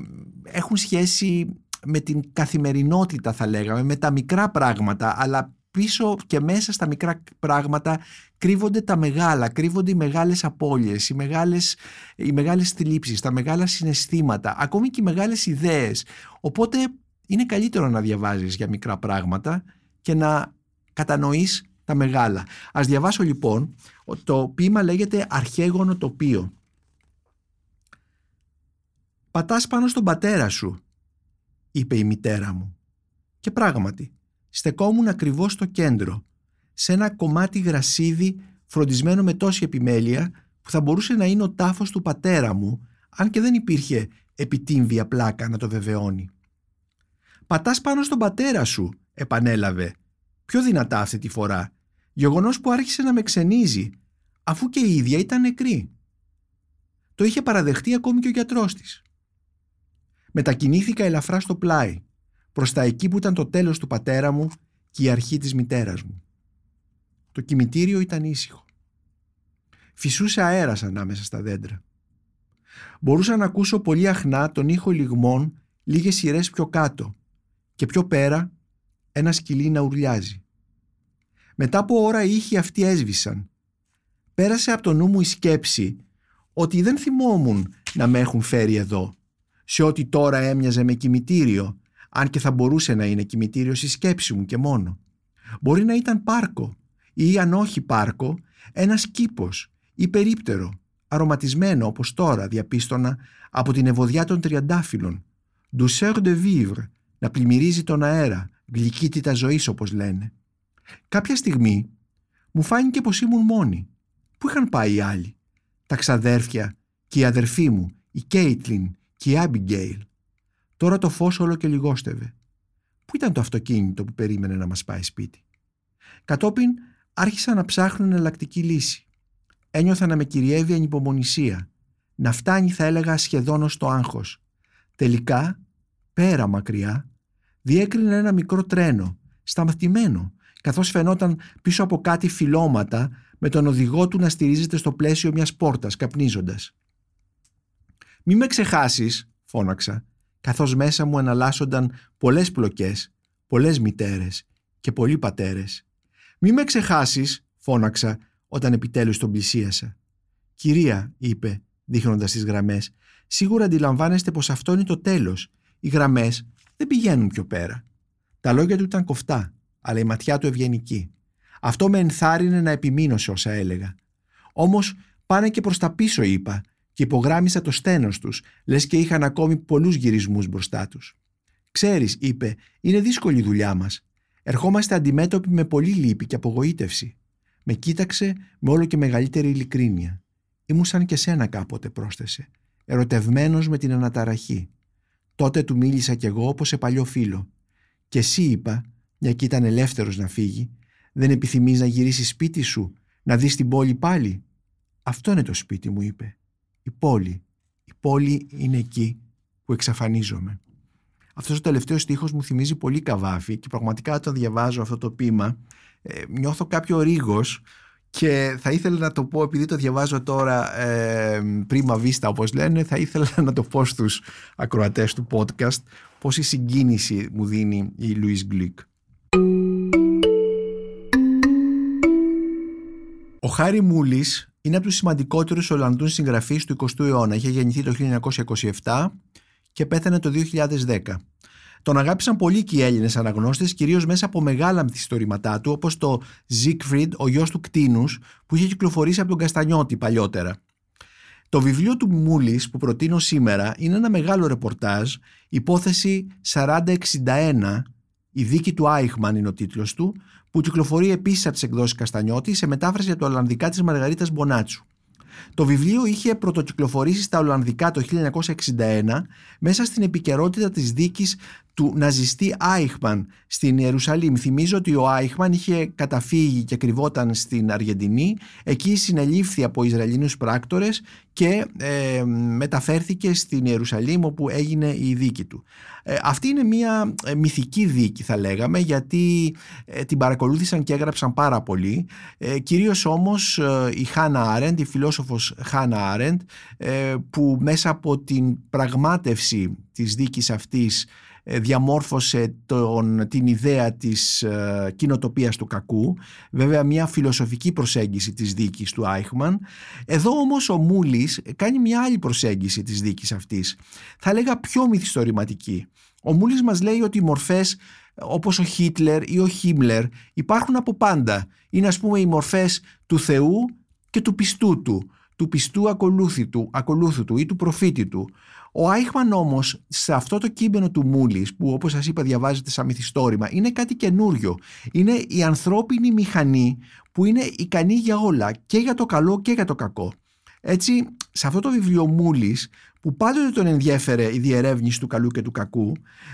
έχουν σχέση με την καθημερινότητα θα λέγαμε, με τα μικρά πράγματα, αλλά πίσω και μέσα στα μικρά πράγματα κρύβονται τα μεγάλα, κρύβονται οι μεγάλες απώλειες, οι μεγάλες, οι μεγάλες θλίψεις, τα μεγάλα συναισθήματα, ακόμη και οι μεγάλες ιδέες. Οπότε είναι καλύτερο να διαβάζεις για μικρά πράγματα και να κατανοείς τα μεγάλα. Ας διαβάσω λοιπόν, το ποίημα λέγεται «Αρχαίγωνο τοπίο». «Πατάς πάνω στον πατέρα σου», είπε η μητέρα μου. Και πράγματι, στεκόμουν ακριβώς στο κέντρο, σε ένα κομμάτι γρασίδι φροντισμένο με τόση επιμέλεια που θα μπορούσε να είναι ο τάφος του πατέρα μου, αν και δεν υπήρχε επιτύμβια πλάκα να το βεβαιώνει. «Πατάς πάνω στον πατέρα σου», επανέλαβε, πιο δυνατά αυτή τη φορά, γεγονός που άρχισε να με ξενίζει, αφού και η ίδια ήταν νεκρή. Το είχε παραδεχτεί ακόμη και ο γιατρός της. Μετακινήθηκα ελαφρά στο πλάι, προς τα εκεί που ήταν το τέλος του πατέρα μου και η αρχή της μητέρας μου. Το κημητήριο ήταν ήσυχο. Φυσούσε αέρας ανάμεσα στα δέντρα. Μπορούσα να ακούσω πολύ αχνά τον ήχο λιγμών λίγες σειρές πιο κάτω και πιο πέρα ένα σκυλί να ουρλιάζει. Μετά από ώρα οι ήχοι αυτοί έσβησαν. Πέρασε από το νου μου η σκέψη ότι δεν θυμόμουν να με έχουν φέρει εδώ, σε ό,τι τώρα έμοιαζε με κημητήριο, αν και θα μπορούσε να είναι κημητήριο στη σκέψη μου και μόνο. Μπορεί να ήταν πάρκο ή αν όχι πάρκο, ένας κήπος ή περίπτερο, αρωματισμένο όπως τώρα διαπίστωνα από την ευωδιά των τριαντάφυλλων. Douceur de vivre, να πλημμυρίζει τον αέρα, γλυκύτητα ζωής όπως λένε. Κάποια στιγμή μου φάνηκε πως ήμουν μόνη. Πού είχαν πάει οι άλλοι; Τα ξαδέρφια και η αδερφή μου, η Κέιτλιν και η Άμπιγκέιλ. Τώρα το φως όλο και λιγόστευε. Πού ήταν το αυτοκίνητο που περίμενε να μας πάει σπίτι; Κατόπιν άρχισα να ψάχνω εναλλακτική λύση. Ένιωθα να με κυριεύει ανυπομονησία. Να φτάνει θα έλεγα σχεδόν ως το άγχος. Τελικά, πέρα μακριά, διέκρινε ένα μικρό τρένο, σταματημένο, καθώς φαινόταν πίσω από κάτι φυλώματα με τον οδηγό του να στηρίζεται στο πλαίσιο μιας πόρτας, καπνίζοντας. «Μη με ξεχάσεις», φώναξα, καθώς μέσα μου εναλλάσσονταν πολλές πλοκές, πολλές μητέρες και πολλοί πατέρες. «Μη με ξεχάσεις», φώναξα όταν επιτέλους τον πλησίασα. «Κυρία», είπε, δείχνοντας τις γραμμές, «σίγουρα αντιλαμβάνεστε πως αυτό είναι το τέλος. Οι γραμμές δεν πηγαίνουν πιο πέρα». Τα λόγια του ήταν κοφτά, αλλά η ματιά του ευγενική. Αυτό με ενθάρρυνε να επιμείνω σε όσα έλεγα. Όμως πάνε και προς τα πίσω είπα και υπογράμμισα το στένος τους, λες και είχαν ακόμη πολλούς γυρισμούς μπροστά τους. «Ξέρεις», είπε, «είναι δύσκολη η δουλειά μας. Ερχόμαστε αντιμέτωποι με πολύ λύπη και απογοήτευση». Με κοίταξε με όλο και μεγαλύτερη ειλικρίνεια. «Ήμουν σαν και σένα κάποτε», πρόσθεσε, ερωτευμένος με την αναταραχή. Τότε του μίλησα κι εγώ όπως σε παλιό φίλο. «Και εσύ», είπα, μια και ήταν ελεύθερος να φύγει, «δεν επιθυμείς να γυρίσεις σπίτι σου, να δεις την πόλη πάλι». «Αυτό είναι το σπίτι», μου είπε η πόλη. Η πόλη είναι εκεί που εξαφανίζομαι. Αυτός ο τελευταίος στίχος μου θυμίζει πολύ καβάφι και πραγματικά όταν διαβάζω αυτό το ποίημα ε, νιώθω κάποιο ρίγος και θα ήθελα να το πω επειδή το διαβάζω τώρα ε, πρίμα βίστα όπως λένε θα ήθελα να το πω στους ακροατές του podcast η συγκίνηση μου δίνει η Λουίς Γκλικ. Ο Χάρη Μούλης είναι από τους σημαντικότερους Ολλανδούς συγγραφείς του 20ου αιώνα. Είχε γεννηθεί το 1927 και πέθανε το 2010. Τον αγάπησαν πολύ και οι Έλληνες αναγνώστες, κυρίως μέσα από μεγάλα μυθιστορήματά του, όπως το Siegfried, ο γιος του Κτίνους, που είχε κυκλοφορήσει από τον Καστανιώτη παλιότερα. Το βιβλίο του Μούλης που προτείνω σήμερα είναι ένα μεγάλο ρεπορτάζ, υπόθεση 4061, η δίκη του Άιχμαν είναι ο τίτλος του, που κυκλοφορεί επίσης από τις εκδόσεις Καστανιώτη σε μετάφραση από το Ολλανδικά της Μαργαρίτας Μπονάτσου. Το βιβλίο είχε πρωτοκυκλοφορήσει στα Ολλανδικά το 1961 μέσα στην επικαιρότητα της δίκης του ναζιστή Άιχμαν στην Ιερουσαλήμ. Θυμίζω ότι ο Άιχμαν είχε καταφύγει και κρυβόταν στην Αργεντινή. Εκεί συνελήφθη από Ισραηλινούς πράκτορες και ε, μεταφέρθηκε στην Ιερουσαλήμ όπου έγινε η δίκη του. Ε, αυτή είναι μια ε, μυθική δίκη θα λέγαμε γιατί την παρακολούθησαν και έγραψαν πάρα πολύ. Κυρίως όμως η Χάνα Άρεντ, η φιλόσοφος Χάνα Άρεντ που μέσα από την πραγμάτευση της δίκης αυτής ε, διαμόρφωσε τον, την ιδέα της ε, κοινοτοπίας του κακού, βέβαια μια φιλοσοφική προσέγγιση της δίκης του Άιχμαν. Εδώ όμως ο Μούλης κάνει μια άλλη προσέγγιση της δίκης αυτής, θα λέγα πιο μυθιστορηματική. Ο Μούλης μας λέει ότι οι μορφές όπως ο Χίτλερ ή ο Χίμλερ υπάρχουν από πάντα. Είναι ας πούμε οι μορφές του Θεού και του πιστού του, του πιστού ακολούθητου, ακολούθητου ή του προφήτη του. Ο Άιχμαν όμως, σε αυτό το κείμενο του Μούλης, που όπως σας είπα διαβάζεται σαν μυθιστόρημα, είναι κάτι καινούριο. Είναι η ανθρώπινη μηχανή που είναι ικανή για όλα, και για το καλό και για το κακό. Έτσι, σε αυτό το βιβλίο Μούλης που πάντοτε τον ενδιέφερε η διερεύνηση του καλού και του κακού,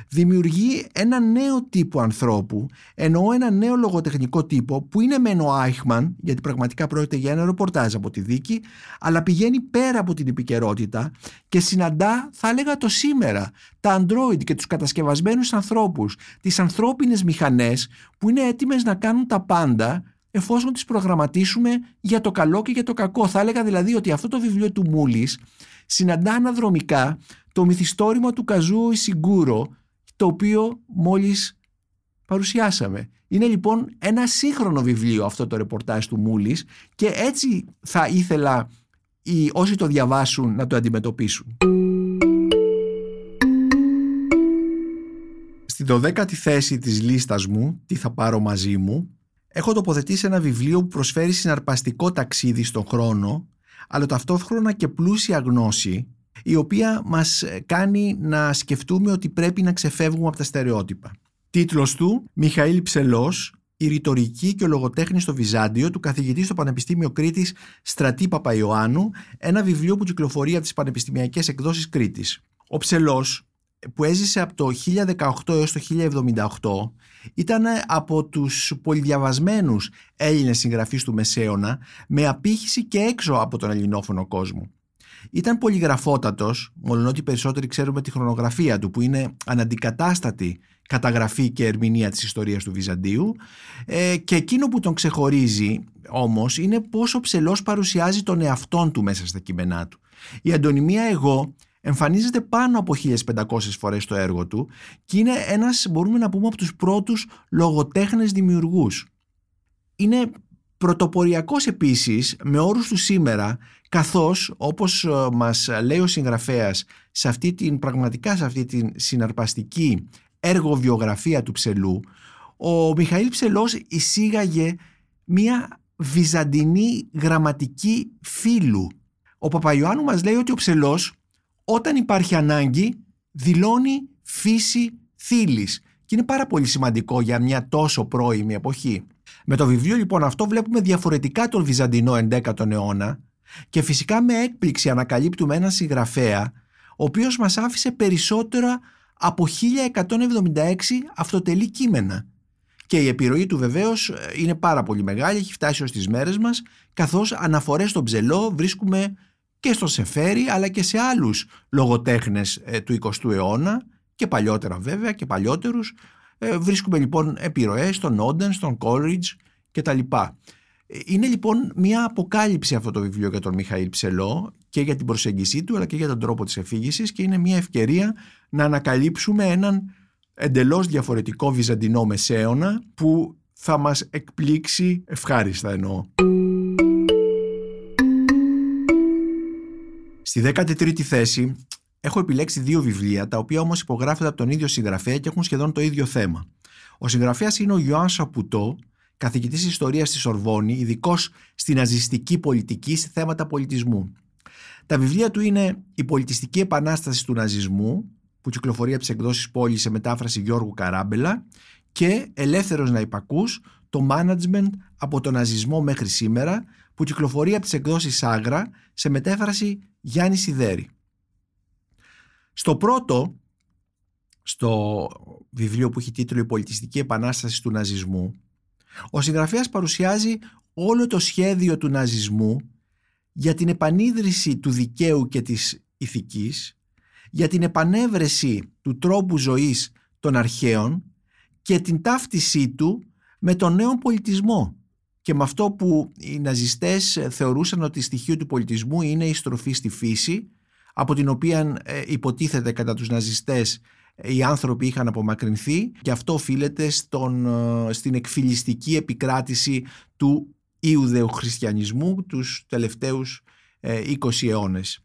δημιουργεί ένα νέο τύπο ανθρώπου, εννοώ ένα νέο λογοτεχνικό τύπο που είναι μεν ο Άιχμαν, γιατί πραγματικά πρόκειται για ένα ρεπορτάζ από τη δίκη, αλλά πηγαίνει πέρα από την επικαιρότητα και συναντά, θα έλεγα το σήμερα, τα android και τους κατασκευασμένους ανθρώπους, τις ανθρώπινες μηχανές που είναι έτοιμες να κάνουν τα πάντα εφόσον τις προγραμματίσουμε για το καλό και για το κακό. Θα έλεγα δηλαδή ότι αυτό το βιβλίο του Μούλης συναντά αναδρομικά το μυθιστόρημα του Καζού Ισιγκούρο το οποίο μόλις παρουσιάσαμε. Είναι λοιπόν ένα σύγχρονο βιβλίο αυτό το ρεπορτάζ του Μούλης και έτσι θα ήθελα οι όσοι το διαβάσουν να το αντιμετωπίσουν. Στην 12η θέση της λίστας μου, τι θα πάρω μαζί μου, έχω τοποθετήσει ένα βιβλίο που προσφέρει συναρπαστικό ταξίδι στον χρόνο αλλά ταυτόχρονα και πλούσια γνώση η οποία μας κάνει να σκεφτούμε ότι πρέπει να ξεφεύγουμε από τα στερεότυπα. Τίτλος του «Μιχαήλ Ψελός, η ρητορική και ο λογοτέχνης στο Βυζάντιο του καθηγητή στο Πανεπιστήμιο Κρήτης Στρατή Παπαϊωάννου, ένα βιβλίο που κυκλοφορεί από τις πανεπιστημιακές εκδόσεις Κρήτης. Ο Ψελός που έζησε από το 1018 έως το 1078 ήταν από τους πολυδιαβασμένους Έλληνες συγγραφείς του Μεσαίωνα με απήχηση και έξω από τον ελληνόφωνο κόσμο. Ήταν πολυγραφότατος, μόλον ότι περισσότεροι ξέρουμε τη χρονογραφία του που είναι αναντικατάστατη καταγραφή και ερμηνεία της ιστορίας του Βυζαντίου ε, και εκείνο που τον ξεχωρίζει όμως είναι πόσο ψελός παρουσιάζει τον εαυτόν του μέσα στα κείμενά του. Η αντωνυμία εγώ εμφανίζεται πάνω από 1500 φορές στο έργο του και είναι ένας, μπορούμε να πούμε, από τους πρώτους λογοτέχνες δημιουργούς. Είναι πρωτοποριακός επίσης με όρους του σήμερα καθώς όπως ε, μας λέει ο συγγραφέας σε αυτή την, πραγματικά σε αυτή την συναρπαστική έργο βιογραφία του Ψελού ο Μιχαήλ Ψελός εισήγαγε μια βυζαντινή γραμματική φύλου. Ο Παπαϊωάννου μας λέει ότι ο Ψελός όταν υπάρχει ανάγκη δηλώνει φύση θήλης και είναι πάρα πολύ σημαντικό για μια τόσο πρώιμη εποχή. Με το βιβλίο λοιπόν αυτό βλέπουμε διαφορετικά τον Βυζαντινό 11ο αιώνα και φυσικά με έκπληξη ανακαλύπτουμε έναν συγγραφέα ο οποίος μας άφησε περισσότερα από 1176 αυτοτελή κείμενα. Και η επιρροή του βεβαίως είναι πάρα πολύ μεγάλη, έχει φτάσει ως τις μέρες μας, καθώς αναφορές στον ψελό βρίσκουμε και στο Σεφέρι αλλά και σε άλλους λογοτέχνες ε, του 20ου αιώνα και παλιότερα βέβαια και παλιότερους ε, βρίσκουμε λοιπόν επιρροές στον Όντεν, στον Κόλριτζ και τα λοιπά. Ε, είναι λοιπόν μια αποκάλυψη αυτό το βιβλίο για τον Μιχαήλ Ψελό και για την προσέγγιση του αλλά και για τον τρόπο της εφήγησης και είναι μια ευκαιρία να ανακαλύψουμε έναν εντελώς διαφορετικό βυζαντινό μεσαίωνα που θα μας εκπλήξει ευχάριστα εννοώ. Στη 13η θέση έχω επιλέξει δύο βιβλία, τα οποία όμως υπογράφονται από τον ίδιο συγγραφέα και έχουν σχεδόν το ίδιο θέμα. Ο συγγραφέας είναι ο Ιωάνν Σαπουτό, καθηγητής ιστορίας στη Σορβόνη, ειδικός στην ναζιστική πολιτική σε θέματα πολιτισμού. Τα βιβλία του είναι «Η πολιτιστική επανάσταση του ναζισμού», που κυκλοφορεί από τις εκδόσεις πόλης σε μετάφραση Γιώργου Καράμπελα και «Ελεύθερος να υπακούς», το management από τον ναζισμό μέχρι σήμερα, που κυκλοφορεί από τις εκδόσεις Άγρα σε μετάφραση Γιάννης Σιδέρη. Στο πρώτο στο βιβλίο που έχει τίτλο «Η πολιτιστική επανάσταση του ναζισμού», ο συγγραφέας παρουσιάζει όλο το σχέδιο του ναζισμού για την επανίδρυση του δικαίου και της ηθικής, για την επανέβρεση του τρόπου ζωής των αρχαίων και την ταύτισή του με τον νέο πολιτισμό και με αυτό που οι ναζιστές θεωρούσαν ότι στοιχείο του πολιτισμού είναι η στροφή στη φύση από την οποία ε, υποτίθεται κατά τους ναζιστές οι άνθρωποι είχαν απομακρυνθεί και αυτό οφείλεται στον, ε, στην εκφυλιστική επικράτηση του Ιουδεοχριστιανισμού τους τελευταίους 20 ε, αιώνες.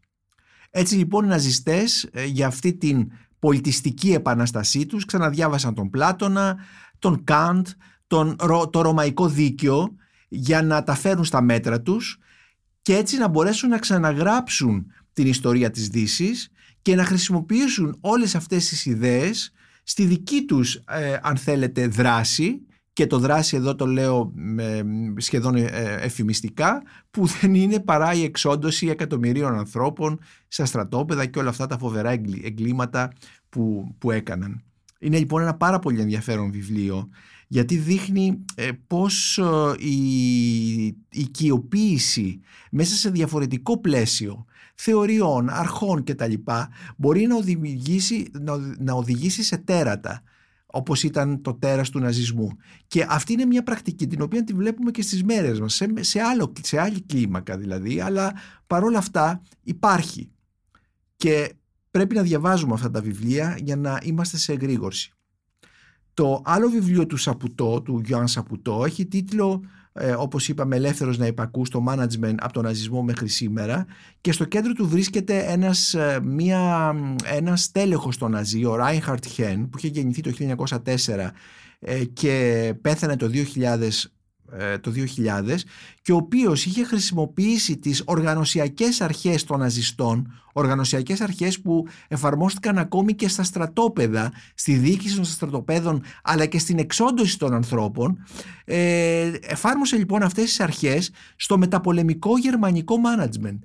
Έτσι λοιπόν οι ναζιστές για αυτή την πολιτιστική επαναστασή τους ξαναδιάβασαν τον Πλάτωνα, τον Καντ, τον, το ρωμαϊκό δίκαιο για να τα φέρουν στα μέτρα τους και έτσι να μπορέσουν να ξαναγράψουν την ιστορία της δύσης και να χρησιμοποιήσουν όλες αυτές τις ιδέες στη δική τους, ε, αν θέλετε, δράση και το δράση εδώ το λέω σχεδόν ε, εφημιστικά που δεν είναι παρά η εξόντωση εκατομμυρίων ανθρώπων στα στρατόπεδα και όλα αυτά τα φοβερά εγκλήματα που, που έκαναν. Είναι λοιπόν ένα πάρα πολύ ενδιαφέρον βιβλίο γιατί δείχνει ε, πώς ε, η οικειοποίηση μέσα σε διαφορετικό πλαίσιο θεωριών, αρχών κτλ. μπορεί να οδηγήσει, να, οδηγήσει σε τέρατα όπως ήταν το τέρας του ναζισμού. Και αυτή είναι μια πρακτική την οποία τη βλέπουμε και στις μέρες μας, σε, σε, άλλο, σε άλλη κλίμακα δηλαδή, αλλά παρόλα αυτά υπάρχει. Και πρέπει να διαβάζουμε αυτά τα βιβλία για να είμαστε σε εγρήγορση. Το άλλο βιβλίο του Σαπουτό, του Γιώργου Σαπουτό, έχει τίτλο ε, όπως είπαμε ελεύθερος να υπακού στο management από τον ναζισμό μέχρι σήμερα και στο κέντρο του βρίσκεται ένας, ε, μια, ένας τέλεχος των Ναζί, ο Ράινχαρτ Χέν που είχε γεννηθεί το 1904 ε, και πέθανε το 2000 ε, το 2000 και ο οποίος είχε χρησιμοποιήσει τις οργανωσιακές αρχές των ναζιστών, οργανωσιακές αρχές που εφαρμόστηκαν ακόμη και στα στρατόπεδα, στη διοίκηση των στρατοπέδων αλλά και στην εξόντωση των ανθρώπων, ε, εφάρμοσε λοιπόν αυτές τις αρχές στο μεταπολεμικό γερμανικό management.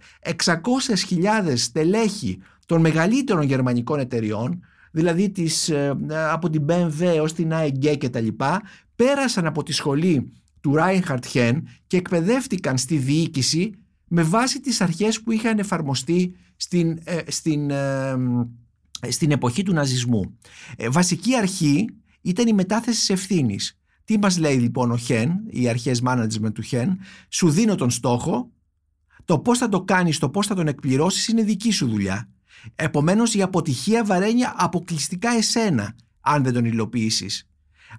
600.000 στελέχη των μεγαλύτερων γερμανικών εταιριών δηλαδή τις, ε, από την BMW έως την AEG και τα λοιπά, πέρασαν από τη σχολή του Ράινχαρτ Χεν και εκπαιδεύτηκαν στη διοίκηση με βάση τις αρχές που είχαν εφαρμοστεί στην, ε, στην, ε, στην εποχή του ναζισμού. Ε, βασική αρχή ήταν η μετάθεση ευθύνης. Τι μας λέει λοιπόν ο Χεν, οι αρχές management του Χεν, σου δίνω τον στόχο, το πώς θα το κάνεις, το πώς θα τον εκπληρώσεις είναι δική σου δουλειά. Επομένως η αποτυχία βαραίνει αποκλειστικά εσένα, αν δεν τον υλοποιήσεις.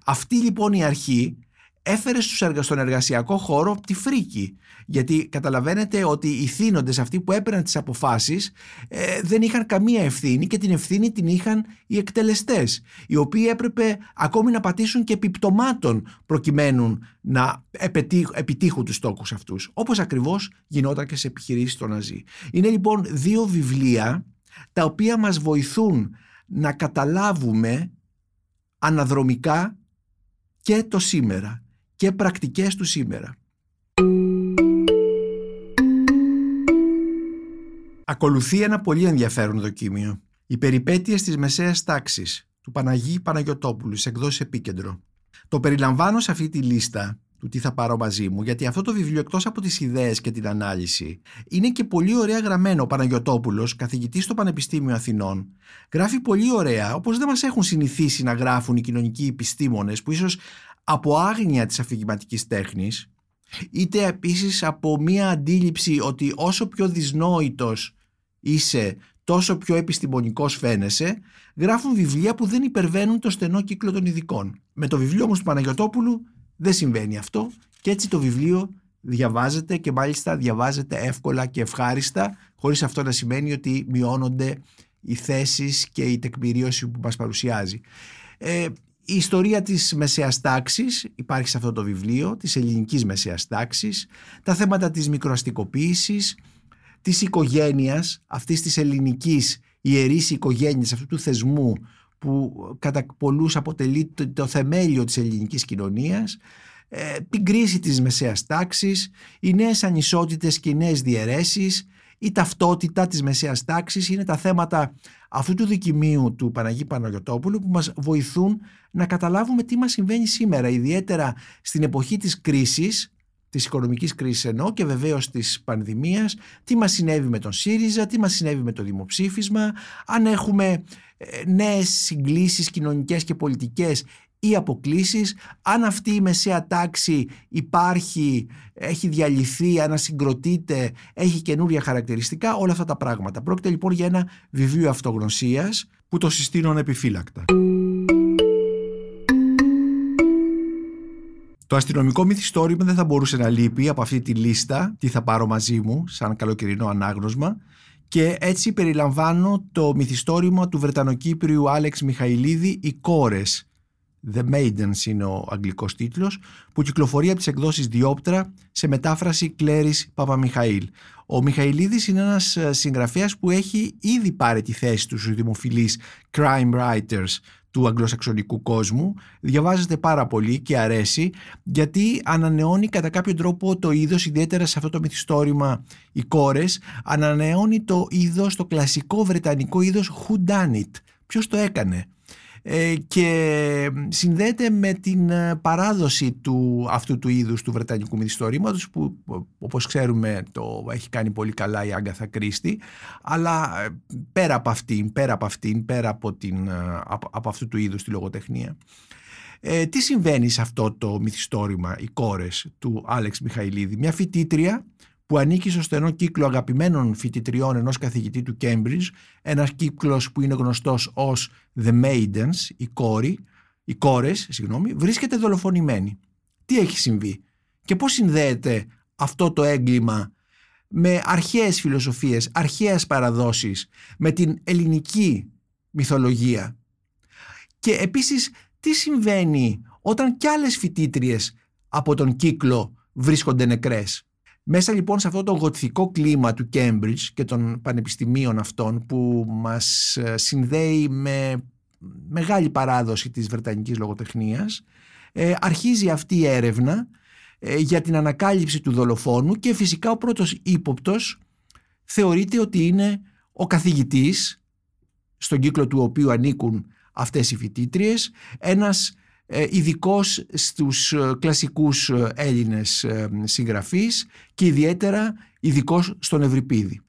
Αυτή λοιπόν η αρχή έφερε στον εργασιακό χώρο τη φρίκη. Γιατί καταλαβαίνετε ότι οι θύνοντες αυτοί που έπαιρναν τις αποφάσεις ε, δεν είχαν καμία ευθύνη και την ευθύνη την είχαν οι εκτελεστές οι οποίοι έπρεπε ακόμη να πατήσουν και επιπτωμάτων προκειμένου να επιτύχουν τους στόχους αυτούς όπως ακριβώς γινόταν και σε επιχειρήσεις των Ναζί. Είναι λοιπόν δύο βιβλία τα οποία μας βοηθούν να καταλάβουμε αναδρομικά και το σήμερα και πρακτικές του σήμερα. Ακολουθεί ένα πολύ ενδιαφέρον δοκίμιο. Οι περιπέτειες της μεσαίας τάξης του Παναγί Παναγιωτόπουλου σε εκδόσεις επίκεντρο. Το περιλαμβάνω σε αυτή τη λίστα του τι θα πάρω μαζί μου, γιατί αυτό το βιβλίο εκτός από τις ιδέες και την ανάλυση είναι και πολύ ωραία γραμμένο. Ο Παναγιωτόπουλος, καθηγητής στο Πανεπιστήμιο Αθηνών, γράφει πολύ ωραία, όπως δεν μας έχουν συνηθίσει να γράφουν οι κοινωνικοί επιστήμονες που ίσως από άγνοια της αφηγηματικής τέχνης είτε επίσης από μία αντίληψη ότι όσο πιο δυσνόητος είσαι τόσο πιο επιστημονικός φαίνεσαι γράφουν βιβλία που δεν υπερβαίνουν το στενό κύκλο των ειδικών. Με το βιβλίο όμως του Παναγιωτόπουλου δεν συμβαίνει αυτό και έτσι το βιβλίο διαβάζεται και μάλιστα διαβάζεται εύκολα και ευχάριστα χωρίς αυτό να σημαίνει ότι μειώνονται οι θέσεις και η τεκμηρίωση που μας παρουσιάζει. Ε, η ιστορία της μεσαίας τάξης υπάρχει σε αυτό το βιβλίο, της ελληνικής μεσαίας τάξης, τα θέματα της μικροαστικοποίησης, της οικογένειας, αυτής της ελληνικής ιερής οικογένειας, αυτού του θεσμού που κατά πολλούς αποτελεί το, θεμέλιο της ελληνικής κοινωνίας, ε, την κρίση της μεσαίας τάξης, οι νέες ανισότητες και οι νέες διαιρέσεις, η ταυτότητα της μεσαίας τάξης είναι τα θέματα αυτού του δικημίου του Παναγί Παναγιωτόπουλου που μας βοηθούν να καταλάβουμε τι μας συμβαίνει σήμερα, ιδιαίτερα στην εποχή της κρίσης, της οικονομικής κρίσης ενώ και βεβαίως της πανδημίας, τι μας συνέβη με τον ΣΥΡΙΖΑ, τι μας συνέβη με το δημοψήφισμα, αν έχουμε ε, νέες συγκλήσεις κοινωνικές και πολιτικές ή αποκλήσεις, αν αυτή η μεσαία τάξη υπάρχει, έχει διαλυθεί, ανασυγκροτείται, έχει καινούρια χαρακτηριστικά, όλα αυτά τα πράγματα. Πρόκειται λοιπόν για ένα βιβλίο αυτογνωσίας που το συστήνω ανεπιφύλακτα. Το αστυνομικό μυθιστόρημα δεν θα μπορούσε να λείπει από αυτή τη λίστα, τι θα πάρω μαζί μου σαν καλοκαιρινό ανάγνωσμα και έτσι περιλαμβάνω το μυθιστόρημα του Βρετανοκύπριου Άλεξ Μιχαηλίδη «Οι κόρες» The Maidens είναι ο αγγλικός τίτλος που κυκλοφορεί από τις εκδόσεις Διόπτρα σε μετάφραση Κλέρης Παπαμιχαήλ. Ο Μιχαηλίδης είναι ένας ε, συγγραφέας που έχει ήδη πάρει τη θέση του στους δημοφιλείς crime writers του αγγλοσαξονικού κόσμου. Διαβάζεται πάρα πολύ και αρέσει γιατί ανανεώνει κατά κάποιο τρόπο το είδος, ιδιαίτερα σε αυτό το μυθιστόρημα οι κόρες, ανανεώνει το είδος, το κλασικό βρετανικό είδος who done it. Ποιος το έκανε; Ε, και συνδέεται με την ε, παράδοση του, αυτού του είδους του Βρετανικού μυθιστορήματος που όπως ξέρουμε το έχει κάνει πολύ καλά η Άγκαθα Κρίστη αλλά ε, πέρα από αυτήν, πέρα από αυτήν, πέρα από, την, από, από αυτού του είδους τη λογοτεχνία. Ε, τι συμβαίνει σε αυτό το μυθιστόρημα, οι κόρες του Άλεξ Μιχαηλίδη; Μια φοιτήτρια που ανήκει στο στενό κύκλο αγαπημένων φοιτητριών ενός καθηγητή του Cambridge, ένας κύκλος που είναι γνωστός ως The Maidens, οι, κόροι, οι κόρες, συγγνώμη, βρίσκεται δολοφονημένη. Τι έχει συμβεί και πώς συνδέεται αυτό το έγκλημα με αρχαίες φιλοσοφίες, αρχαίες παραδόσεις, με την ελληνική μυθολογία; Και επίσης τι συμβαίνει όταν κι άλλες φοιτήτριες από τον κύκλο βρίσκονται νεκρές; Μέσα λοιπόν σε αυτό το γοτθικό κλίμα του Cambridge και των πανεπιστημίων αυτών που μας ε, συνδέει με μεγάλη παράδοση της Βρετανικής λογοτεχνίας ε, αρχίζει αυτή η έρευνα ε, για την ανακάλυψη του δολοφόνου και φυσικά ο πρώτος ύποπτος θεωρείται ότι είναι ο καθηγητής στον κύκλο του οποίου ανήκουν αυτές οι φοιτήτριες ένας ε, ειδικό στους ε, κλασικούς ε, Έλληνες συγγραφείς και ιδιαίτερα ειδικός στον Ευρυπίδη.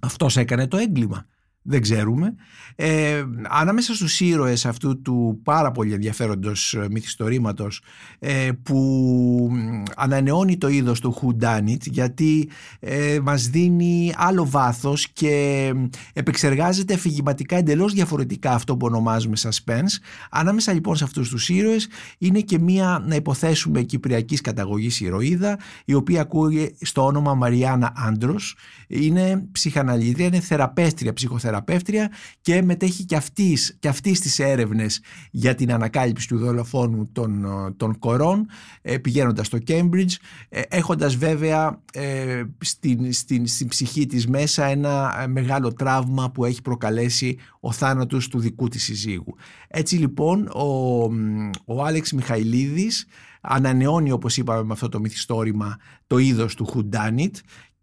Αυτός έκανε το έγκλημα δεν ξέρουμε. Ε, ανάμεσα στους ήρωες αυτού του πάρα πολύ ενδιαφέροντος ε, μυθιστορήματος ε, που ανανεώνει το είδος του Who Done It γιατί ε, μας δίνει άλλο βάθος και επεξεργάζεται αφηγηματικά εντελώς διαφορετικά αυτό που ονομάζουμε suspense. Ανάμεσα λοιπόν σε αυτούς τους ήρωες είναι και μία να υποθέσουμε κυπριακής καταγωγής ηρωίδα η οποία ακούει στο όνομα Μαριάννα Άντρος. Είναι ψυχαναλήτρια, είναι θεραπέστρια ψυχοθεραπεύτρια θεραπεύτρια και μετέχει και αυτής, και αυτής τις έρευνες για την ανακάλυψη του δολοφόνου των, των κορών ε, πηγαίνοντας στο Cambridge ε, έχοντας βέβαια ε, στην, στην, στην ψυχή της μέσα ένα μεγάλο τραύμα που έχει προκαλέσει ο θάνατος του δικού της συζύγου. Έτσι λοιπόν ο, ο Άλεξ Μιχαηλίδης ανανεώνει όπως είπαμε με αυτό το μυθιστόρημα το είδος του Who Done It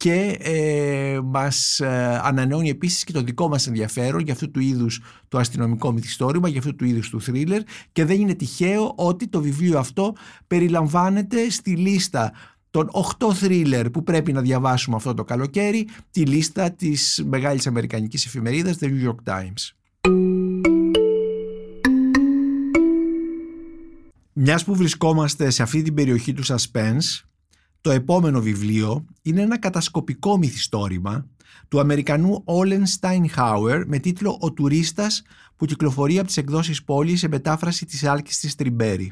και ε, μας ε, ανανεώνει επίσης και το δικό μας ενδιαφέρον για αυτού του είδους το αστυνομικό μυθιστόρημα, για αυτού του είδους του θρίλερ και δεν είναι τυχαίο ότι το βιβλίο αυτό περιλαμβάνεται στη λίστα των 8 θρίλερ που πρέπει να διαβάσουμε αυτό το καλοκαίρι, τη λίστα της μεγάλης αμερικανικής εφημερίδας The New York Times. Μιας που βρισκόμαστε σε αυτή την περιοχή του suspense, το επόμενο βιβλίο είναι ένα κατασκοπικό μυθιστόρημα του Αμερικανού Όλεν Steinhauer με τίτλο «Ο τουρίστας» που κυκλοφορεί από τις εκδόσεις πόλης σε μετάφραση της Άλκης της Τριμπέρι.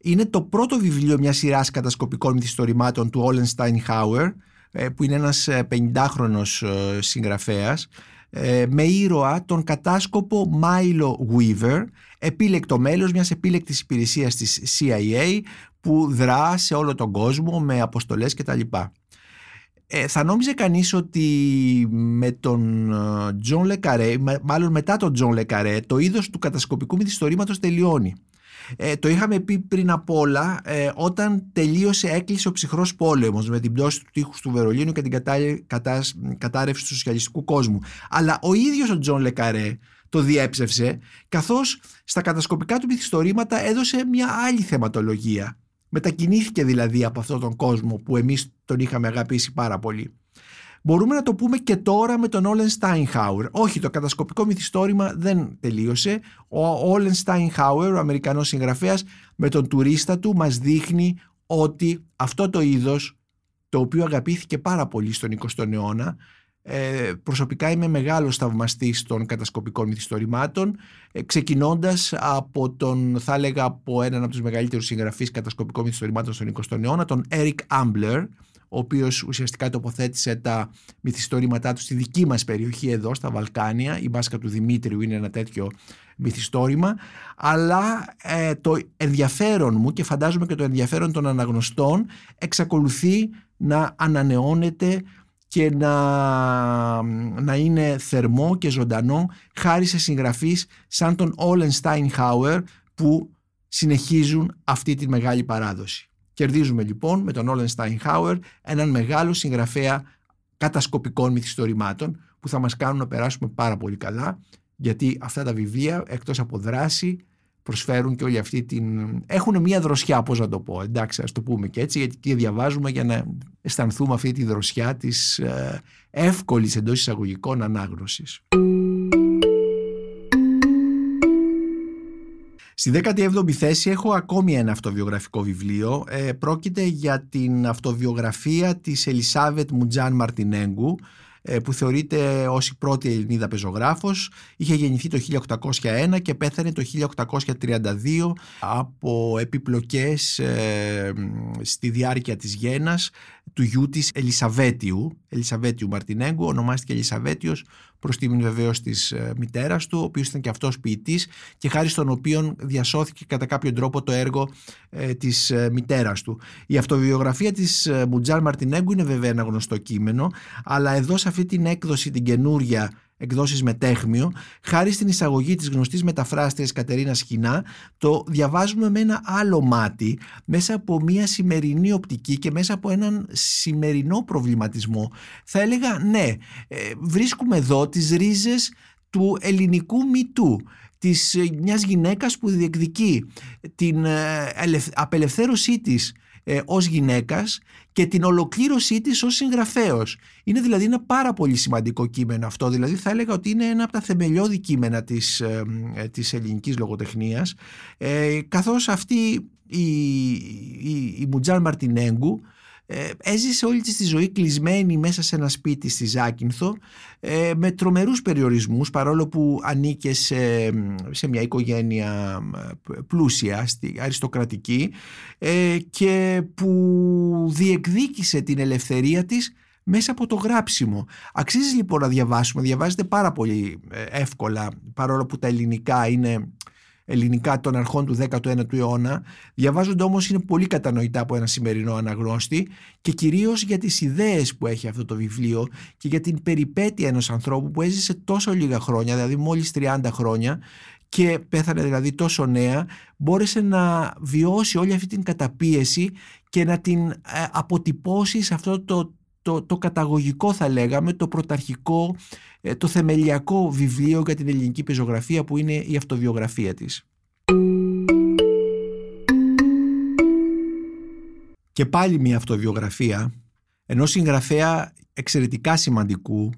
Είναι το πρώτο βιβλίο μιας σειράς κατασκοπικών μυθιστορημάτων του Όλεν Steinhauer ε, που είναι ένας 50χρονος ε, ε, συγγραφέας με ήρωα τον κατάσκοπο Μάιλο Weaver, επίλεκτο μέλος μιας επίλεκτης υπηρεσίας της CIA που δρά σε όλο τον κόσμο με αποστολές κτλ. Ε, θα νόμιζε κανείς ότι με τον Τζον Λε Καρέ, μάλλον μετά τον Τζον Λε Καρέ, το είδος του κατασκοπικού μυθιστορήματος τελειώνει. Ε, το είχαμε πει πριν απ' όλα ε, όταν τελείωσε, έκλεισε ο ψυχρός πόλεμος με την πτώση του τείχους του Βερολίνου και την κατα... Κατα... κατάρρευση του σοσιαλιστικού κόσμου. Αλλά ο ίδιος ο Τζον Λε Καρέ το διέψευσε, καθώς στα κατασκοπικά του μυθιστορήματα έδωσε μια άλλη θεματολογία. Μετακινήθηκε δηλαδή από αυτόν τον κόσμο που εμείς τον είχαμε αγαπήσει πάρα πολύ. Μπορούμε να το πούμε και τώρα με τον Όλεν Στάινχαουερ. Όχι, το κατασκοπικό μυθιστόρημα δεν τελείωσε. Ο Όλεν Στάινχαουερ, ο Αμερικανός συγγραφέας, με τον τουρίστα του μας δείχνει ότι αυτό το είδος, το οποίο αγαπήθηκε πάρα πολύ στον 20ο αιώνα, ε, προσωπικά είμαι μεγάλος θαυμαστής των κατασκοπικών μυθιστορημάτων ε, ξεκινώντας από τον θα έλεγα από έναν από τους μεγαλύτερους συγγραφείς κατασκοπικών μυθιστορημάτων στον 20ο αιώνα τον Eric Ambler ο οποίος ουσιαστικά τοποθέτησε τα μυθιστορήματά του στη δική μας περιοχή εδώ στα Βαλκάνια η μάσκα του Δημήτριου είναι ένα τέτοιο μυθιστόρημα αλλά ε, το ενδιαφέρον μου και φαντάζομαι και το ενδιαφέρον των αναγνωστών εξακολουθεί να ανανεώνεται και να, να είναι θερμό και ζωντανό χάρη σε συγγραφείς σαν τον Όλεν Στάινχάουερ που συνεχίζουν αυτή τη μεγάλη παράδοση. Κερδίζουμε λοιπόν με τον Όλεν Στάινχάουερ έναν μεγάλο συγγραφέα κατασκοπικών μυθιστορημάτων που θα μας κάνουν να περάσουμε πάρα πολύ καλά γιατί αυτά τα βιβλία εκτός από δράση προσφέρουν και όλη αυτή την... Έχουν μια δροσιά, πώς να το πω, εντάξει, ας το πούμε και έτσι, γιατί και διαβάζουμε για να αισθανθούμε αυτή τη δροσιά της ε, εύκολης εντός εισαγωγικών ανάγνωσης. Στη 17η θέση έχω ακόμη ένα αυτοβιογραφικό βιβλίο. Ε, πρόκειται για την αυτοβιογραφία της Ελισάβετ Μουτζάν Μαρτινέγκου, ε, που θεωρείται ως η πρώτη Ελληνίδα πεζογράφος. Είχε γεννηθεί το 1801 και πέθανε το 1832 από επιπλοκές ε, στη διάρκεια της γένας του γιού της Ελισαβέτιου, Ελισαβέτιου Μαρτινέγκου, ονομάστηκε Ελισαβέτιος προς τιμήν βεβαίως της ε, μητέρας του, ο οποίος ήταν και αυτός ποιητής και χάρη στον οποίο διασώθηκε κατά κάποιο τρόπο το έργο ε, της ε, μητέρας του. Η αυτοβιογραφία της ε, Μουτζάν Μαρτινέγκου είναι βέβαια ένα γνωστό κείμενο, αλλά εδώ σε αυτή την έκδοση την καινούρια εκδόσεις με τέχμιο, χάρη στην εισαγωγή της γνωστής μεταφράστριας Κατερίνα Σχοινά, το διαβάζουμε με ένα άλλο μάτι, μέσα από μια σημερινή οπτική και μέσα από έναν σημερινό προβληματισμό. Θα έλεγα ναι, ε, βρίσκουμε εδώ τις ρίζες του ελληνικού μυτού, της ε, μιας γυναίκας που διεκδικεί την ε, απελευθέρωσή της ε, ως γυναίκας και την ολοκλήρωσή της ως συγγραφέως. Είναι δηλαδή ένα πάρα πολύ σημαντικό κείμενο αυτό, δηλαδή θα έλεγα ότι είναι ένα από τα θεμελιώδη κείμενα της, ε, ε της ελληνικής λογοτεχνίας, ε, καθώς αυτή η, η, η Μουτζάν Μαρτινέγκου ε, έζησε όλη της τη ζωή κλεισμένη μέσα σε ένα σπίτι στη Ζάκυνθο ε, με τρομερούς περιορισμούς παρόλο που ανήκε σε, σε μια οικογένεια πλούσια, αριστοκρατική ε, και που διεκδίκησε την ελευθερία της μέσα από το γράψιμο. Αξίζει λοιπόν να διαβάσουμε, διαβάζετε πάρα πολύ εύκολα παρόλο που τα ελληνικά είναι ελληνικά των αρχών του 19ου αιώνα, διαβάζονται όμως είναι πολύ κατανοητά από ένα σημερινό αναγνώστη και κυρίως για τις ιδέες που έχει αυτό το βιβλίο και για την περιπέτεια ενός ανθρώπου που έζησε τόσο λίγα χρόνια, δηλαδή μόλις 30 χρόνια και πέθανε δηλαδή τόσο νέα, μπόρεσε να βιώσει όλη αυτή την καταπίεση και να την ε, αποτυπώσει σε αυτό το το, το καταγωγικό θα λέγαμε, το πρωταρχικό, ε, το θεμελιακό βιβλίο για την ελληνική πεζογραφία που είναι η αυτοβιογραφία της. Και πάλι μια αυτοβιογραφία ενός συγγραφέα εξαιρετικά σημαντικού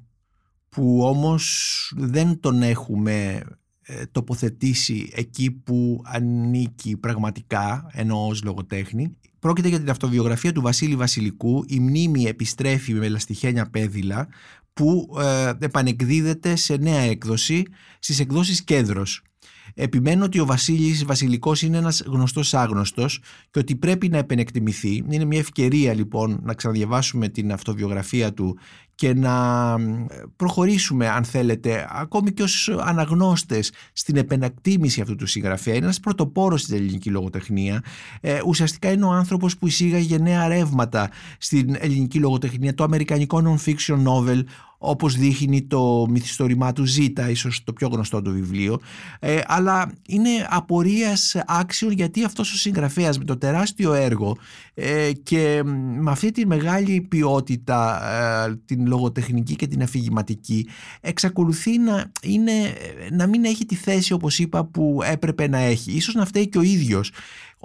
που όμως δεν τον έχουμε ε, τοποθετήσει εκεί που ανήκει πραγματικά ενώ ως λογοτέχνη Πρόκειται για την αυτοβιογραφία του Βασίλη Βασιλικού «Η μνήμη επιστρέφει με λαστιχένια πέδιλα» που ε, επανεκδίδεται σε νέα έκδοση στις εκδόσεις Κέντρος. Επιμένω ότι ο Βασίλης Βασιλικός είναι ένας γνωστός άγνωστος και ότι πρέπει να επενεκτιμηθεί. Είναι μια ευκαιρία λοιπόν να ξαναδιαβάσουμε την αυτοβιογραφία του και να προχωρήσουμε αν θέλετε ακόμη και ως αναγνώστες στην επενακτήμηση αυτού του συγγραφέα. Είναι ένας πρωτοπόρος στην ελληνική λογοτεχνία. Ε, ουσιαστικά είναι ο άνθρωπος που εισήγαγε νέα ρεύματα στην ελληνική λογοτεχνία, το αμερικανικό non-fiction novel όπως δείχνει το μυθιστόρημά του Ζήτα, ίσως το πιο γνωστό του βιβλίο, ε, αλλά είναι απορίας άξιων γιατί αυτός ο συγγραφέας με το τεράστιο έργο ε, και με αυτή τη μεγάλη ποιότητα ε, την λογοτεχνική και την αφηγηματική εξακολουθεί να, είναι, να μην έχει τη θέση όπως είπα που έπρεπε να έχει. Ίσως να φταίει και ο ίδιος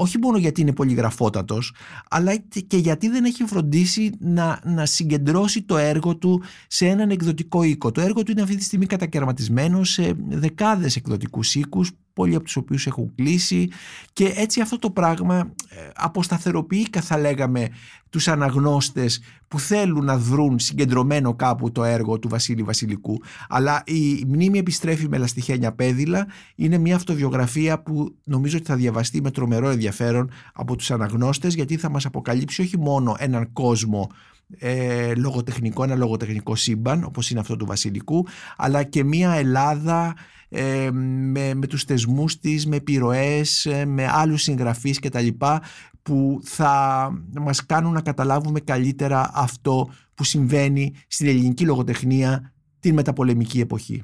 όχι μόνο γιατί είναι πολυγραφότατος, αλλά και γιατί δεν έχει φροντίσει να, να συγκεντρώσει το έργο του σε έναν εκδοτικό οίκο. Το έργο του είναι αυτή τη στιγμή κατακαιρματισμένο σε δεκάδες εκδοτικούς οίκους πολλοί από τους οποίους έχουν κλείσει. Και έτσι αυτό το πράγμα ε, αποσταθεροποιεί θα λέγαμε τους αναγνώστες που θέλουν να βρουν συγκεντρωμένο κάπου το έργο του Βασίλη Βασιλικού. Αλλά η μνήμη επιστρέφει με λαστιχένια πέδιλα. Είναι μια αυτοβιογραφία που νομίζω ότι θα διαβαστεί με τρομερό ενδιαφέρον από τους αναγνώστες γιατί θα μας αποκαλύψει όχι μόνο έναν κόσμο ε, λογοτεχνικό, ένα λογοτεχνικό σύμπαν όπως είναι αυτό του Βασιλικού αλλά και μια Ελλάδα ε, με, με τους θεσμούς της, με επιρροές, ε, με άλλους συγγραφείς κτλ που θα μας κάνουν να καταλάβουμε καλύτερα αυτό που συμβαίνει στην ελληνική λογοτεχνία την μεταπολεμική εποχή.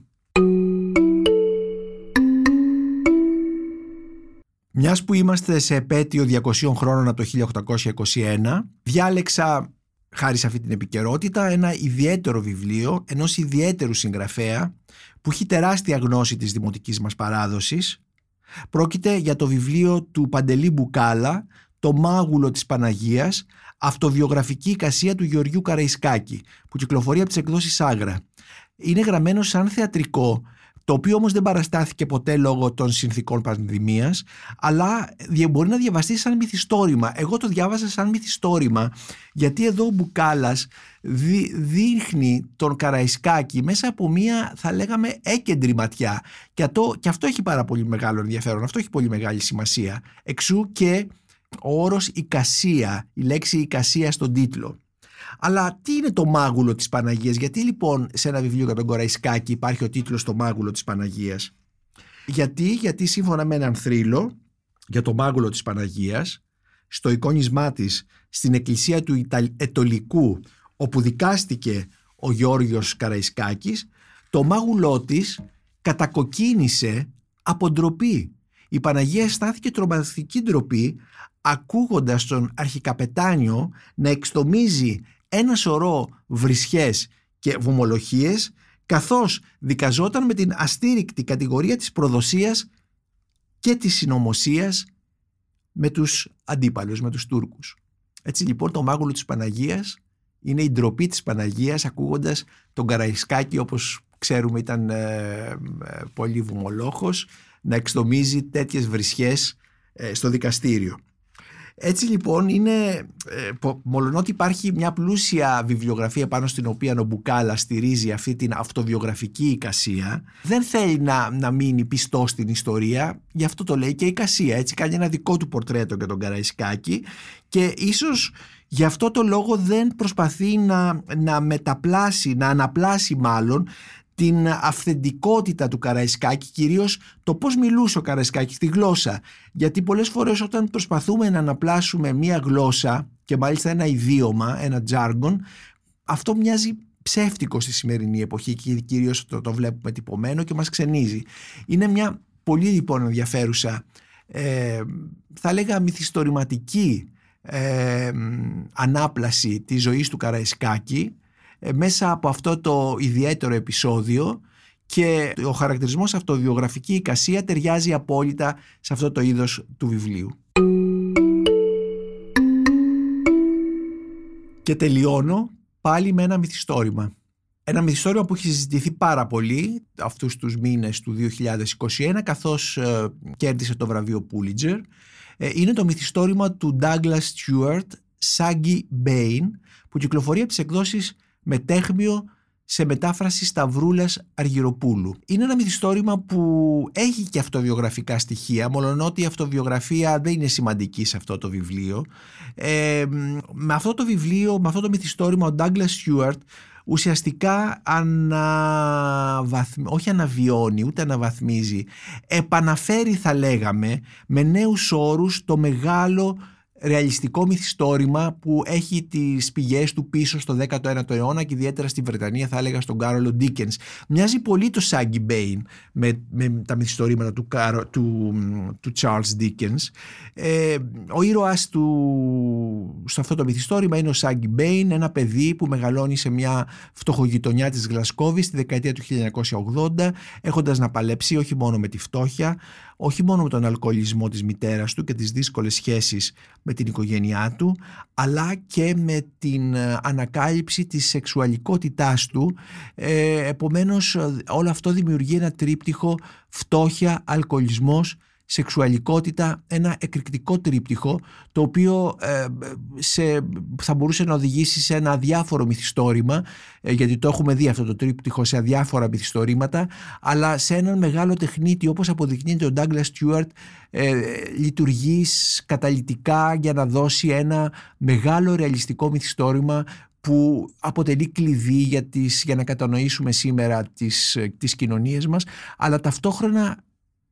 Μιας που είμαστε σε επέτειο 200 χρόνων από το 1821, διάλεξα χάρη σε αυτή την επικαιρότητα ένα ιδιαίτερο βιβλίο ενός ιδιαίτερου συγγραφέα που έχει τεράστια γνώση της δημοτικής μας παράδοσης. Πρόκειται για το βιβλίο του Παντελή Μπουκάλα, «Το μάγουλο της Παναγίας», αυτοβιογραφική εικασία του Γεωργιού Καραϊσκάκη, που κυκλοφορεί από τις εκδόσεις Άγρα. Είναι γραμμένο σαν θεατρικό το οποίο όμως δεν παραστάθηκε ποτέ λόγω των συνθήκων πανδημίας, αλλά μπορεί να διαβαστεί σαν μυθιστόρημα. Εγώ το διάβασα σαν μυθιστόρημα, γιατί εδώ ο Μπουκάλας δείχνει τον Καραϊσκάκη μέσα από μία, θα λέγαμε, έκεντρη ματιά. Και αυτό, και αυτό έχει πάρα πολύ μεγάλο ενδιαφέρον, αυτό έχει πολύ μεγάλη σημασία. Εξού και ο όρος «οικασία», η λέξη «οικασία» στον τίτλο. Αλλά τι είναι το μάγουλο της Παναγίας, γιατί λοιπόν σε ένα βιβλίο για τον Κοραϊσκάκη υπάρχει ο τίτλος «Το μάγουλο της Παναγίας». Γιατί, γιατί σύμφωνα με έναν θρύλο για το μάγουλο της Παναγίας, στο εικόνισμά της στην εκκλησία του Ετολικού, όπου δικάστηκε ο Γιώργος Καραϊσκάκης, το μάγουλό της κατακοκκίνησε από ντροπή. Η Παναγία αισθάνθηκε τρομακτική ντροπή ακούγοντας τον αρχικαπετάνιο να εξτομίζει ένα σωρό βρισχές και βομολοχίες καθώς δικαζόταν με την αστήρικτη κατηγορία της προδοσίας και της συνωμοσίας με τους αντίπαλους, με τους Τούρκους. Έτσι λοιπόν το μάγουλο της Παναγίας είναι η ντροπή της Παναγίας ακούγοντας τον Καραϊσκάκη όπως ξέρουμε ήταν ε, ε, πολύ βουμολόχος να εξτομίζει τέτοιες βρισχές ε, στο δικαστήριο. Έτσι λοιπόν είναι, ε, μολονότι υπάρχει μια πλούσια βιβλιογραφία πάνω στην οποία ο Μπουκάλα στηρίζει αυτή την αυτοβιογραφική εικασία, δεν θέλει να, να μείνει πιστό στην ιστορία, γι' αυτό το λέει και η εικασία, έτσι κάνει ένα δικό του πορτρέτο για τον Καραϊσκάκη και ίσως γι' αυτό το λόγο δεν προσπαθεί να, να μεταπλάσει, να αναπλάσει μάλλον την αυθεντικότητα του Καραϊσκάκη, κυρίως το πώς μιλούσε ο Καραϊσκάκης στη γλώσσα. Γιατί πολλές φορές όταν προσπαθούμε να αναπλάσουμε μία γλώσσα και μάλιστα ένα ιδίωμα, ένα τζάργον, αυτό μοιάζει ψεύτικο στη σημερινή εποχή και κυρίως το, το βλέπουμε τυπωμένο και μας ξενίζει. Είναι μια πολύ λοιπόν ενδιαφέρουσα, ε, θα λέγα μυθιστορηματική ε, ανάπλαση της ζωής του Καραϊσκάκη ε, μέσα από αυτό το ιδιαίτερο επεισόδιο και ο χαρακτηρισμός αυτοβιογραφική εικασία ταιριάζει απόλυτα σε αυτό το είδος του βιβλίου. Και τελειώνω πάλι με ένα μυθιστόρημα. Ένα μυθιστόρημα που έχει συζητηθεί πάρα πολύ αυτούς τους μήνες του 2021 καθώς ε, κέρδισε το βραβείο Pulitzer. Ε, είναι το μυθιστόρημα του Douglas Stewart, Saggy Bane που κυκλοφορεί από τις εκδόσεις με τέχμιο σε μετάφραση Σταυρούλας Αργυροπούλου. Είναι ένα μυθιστόρημα που έχει και αυτοβιογραφικά στοιχεία, ότι η αυτοβιογραφία δεν είναι σημαντική σε αυτό το βιβλίο. Ε, με αυτό το βιβλίο, με αυτό το μυθιστόρημα, ο Douglas Stewart ουσιαστικά αναβαθμ... όχι αναβιώνει ούτε αναβαθμίζει επαναφέρει θα λέγαμε με νέους όρους το μεγάλο ρεαλιστικό μυθιστόρημα που έχει τις πηγές του πίσω στο 19ο αιώνα και ιδιαίτερα στη Βρετανία θα έλεγα στον Κάρολο Ντίκενς. Μοιάζει πολύ το Σάγκι Μπέιν με, με τα μυθιστορήματα του, του, του Charles Dickens. Ε, ο ήρωας του σε αυτό το μυθιστόρημα είναι ο Σάγκι Μπέιν, ένα παιδί που μεγαλώνει σε μια φτωχογειτονιά της Γλασκόβης στη δεκαετία του 1980 έχοντας να παλέψει όχι μόνο με τη φτώχεια όχι μόνο με τον αλκοολισμό της μητέρας του και τις δύσκολες σχέσεις με την οικογένειά του, αλλά και με την ε, ανακάλυψη της σεξουαλικότητάς του. Ε, επομένως όλο αυτό δημιουργεί ένα τρίπτυχο φτώχεια, αλκοολισμός σεξουαλικότητα, ένα εκρηκτικό τρίπτυχο το οποίο ε, σε, θα μπορούσε να οδηγήσει σε ένα αδιάφορο μυθιστόρημα ε, γιατί το έχουμε δει αυτό το τρίπτυχο σε αδιάφορα μυθιστορήματα αλλά σε έναν μεγάλο τεχνίτη όπως αποδεικνύεται ο Douglas Stewart ε, λειτουργείς καταλητικά για να δώσει ένα μεγάλο ρεαλιστικό μυθιστόρημα που αποτελεί κλειδί για, τις, για να κατανοήσουμε σήμερα τις, τις κοινωνίες μας αλλά ταυτόχρονα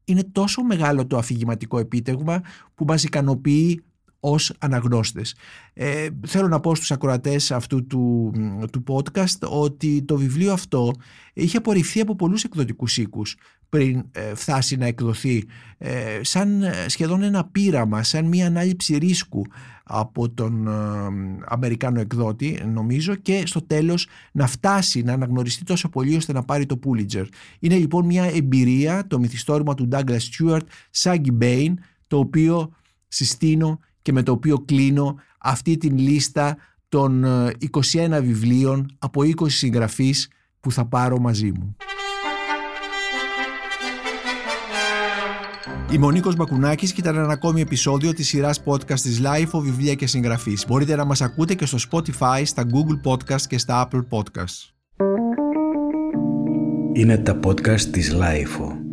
είναι τόσο μεγάλο το αφηγηματικό επίτευγμα που μας ικανοποιεί ως αναγνώστες. Ε, θέλω να πω στους ακροατές αυτού του, του podcast ότι το βιβλίο αυτό είχε απορριφθεί από πολλούς εκδοτικούς οίκους πριν ε, φτάσει να εκδοθεί ε, σαν ε, σχεδόν ένα πείραμα, σαν μια ανάληψη ρίσκου από τον Αμερικάνο εκδότη νομίζω και στο τέλος να φτάσει να αναγνωριστεί τόσο πολύ ώστε να πάρει το Pulitzer. Είναι λοιπόν μια εμπειρία το μυθιστόρημα του Douglas Stewart, Saggy Bane, το οποίο συστήνω και με το οποίο κλείνω αυτή την λίστα των 21 βιβλίων από 20 συγγραφείς που θα πάρω μαζί μου. Είμαι ο Νίκος Μπακουνάκης και ήταν ένα ακόμη επεισόδιο της σειράς podcast της Life, βιβλία και συγγραφής. Μπορείτε να μας ακούτε και στο Spotify, στα Google Podcast και στα Apple Podcasts. Είναι τα podcast της Life.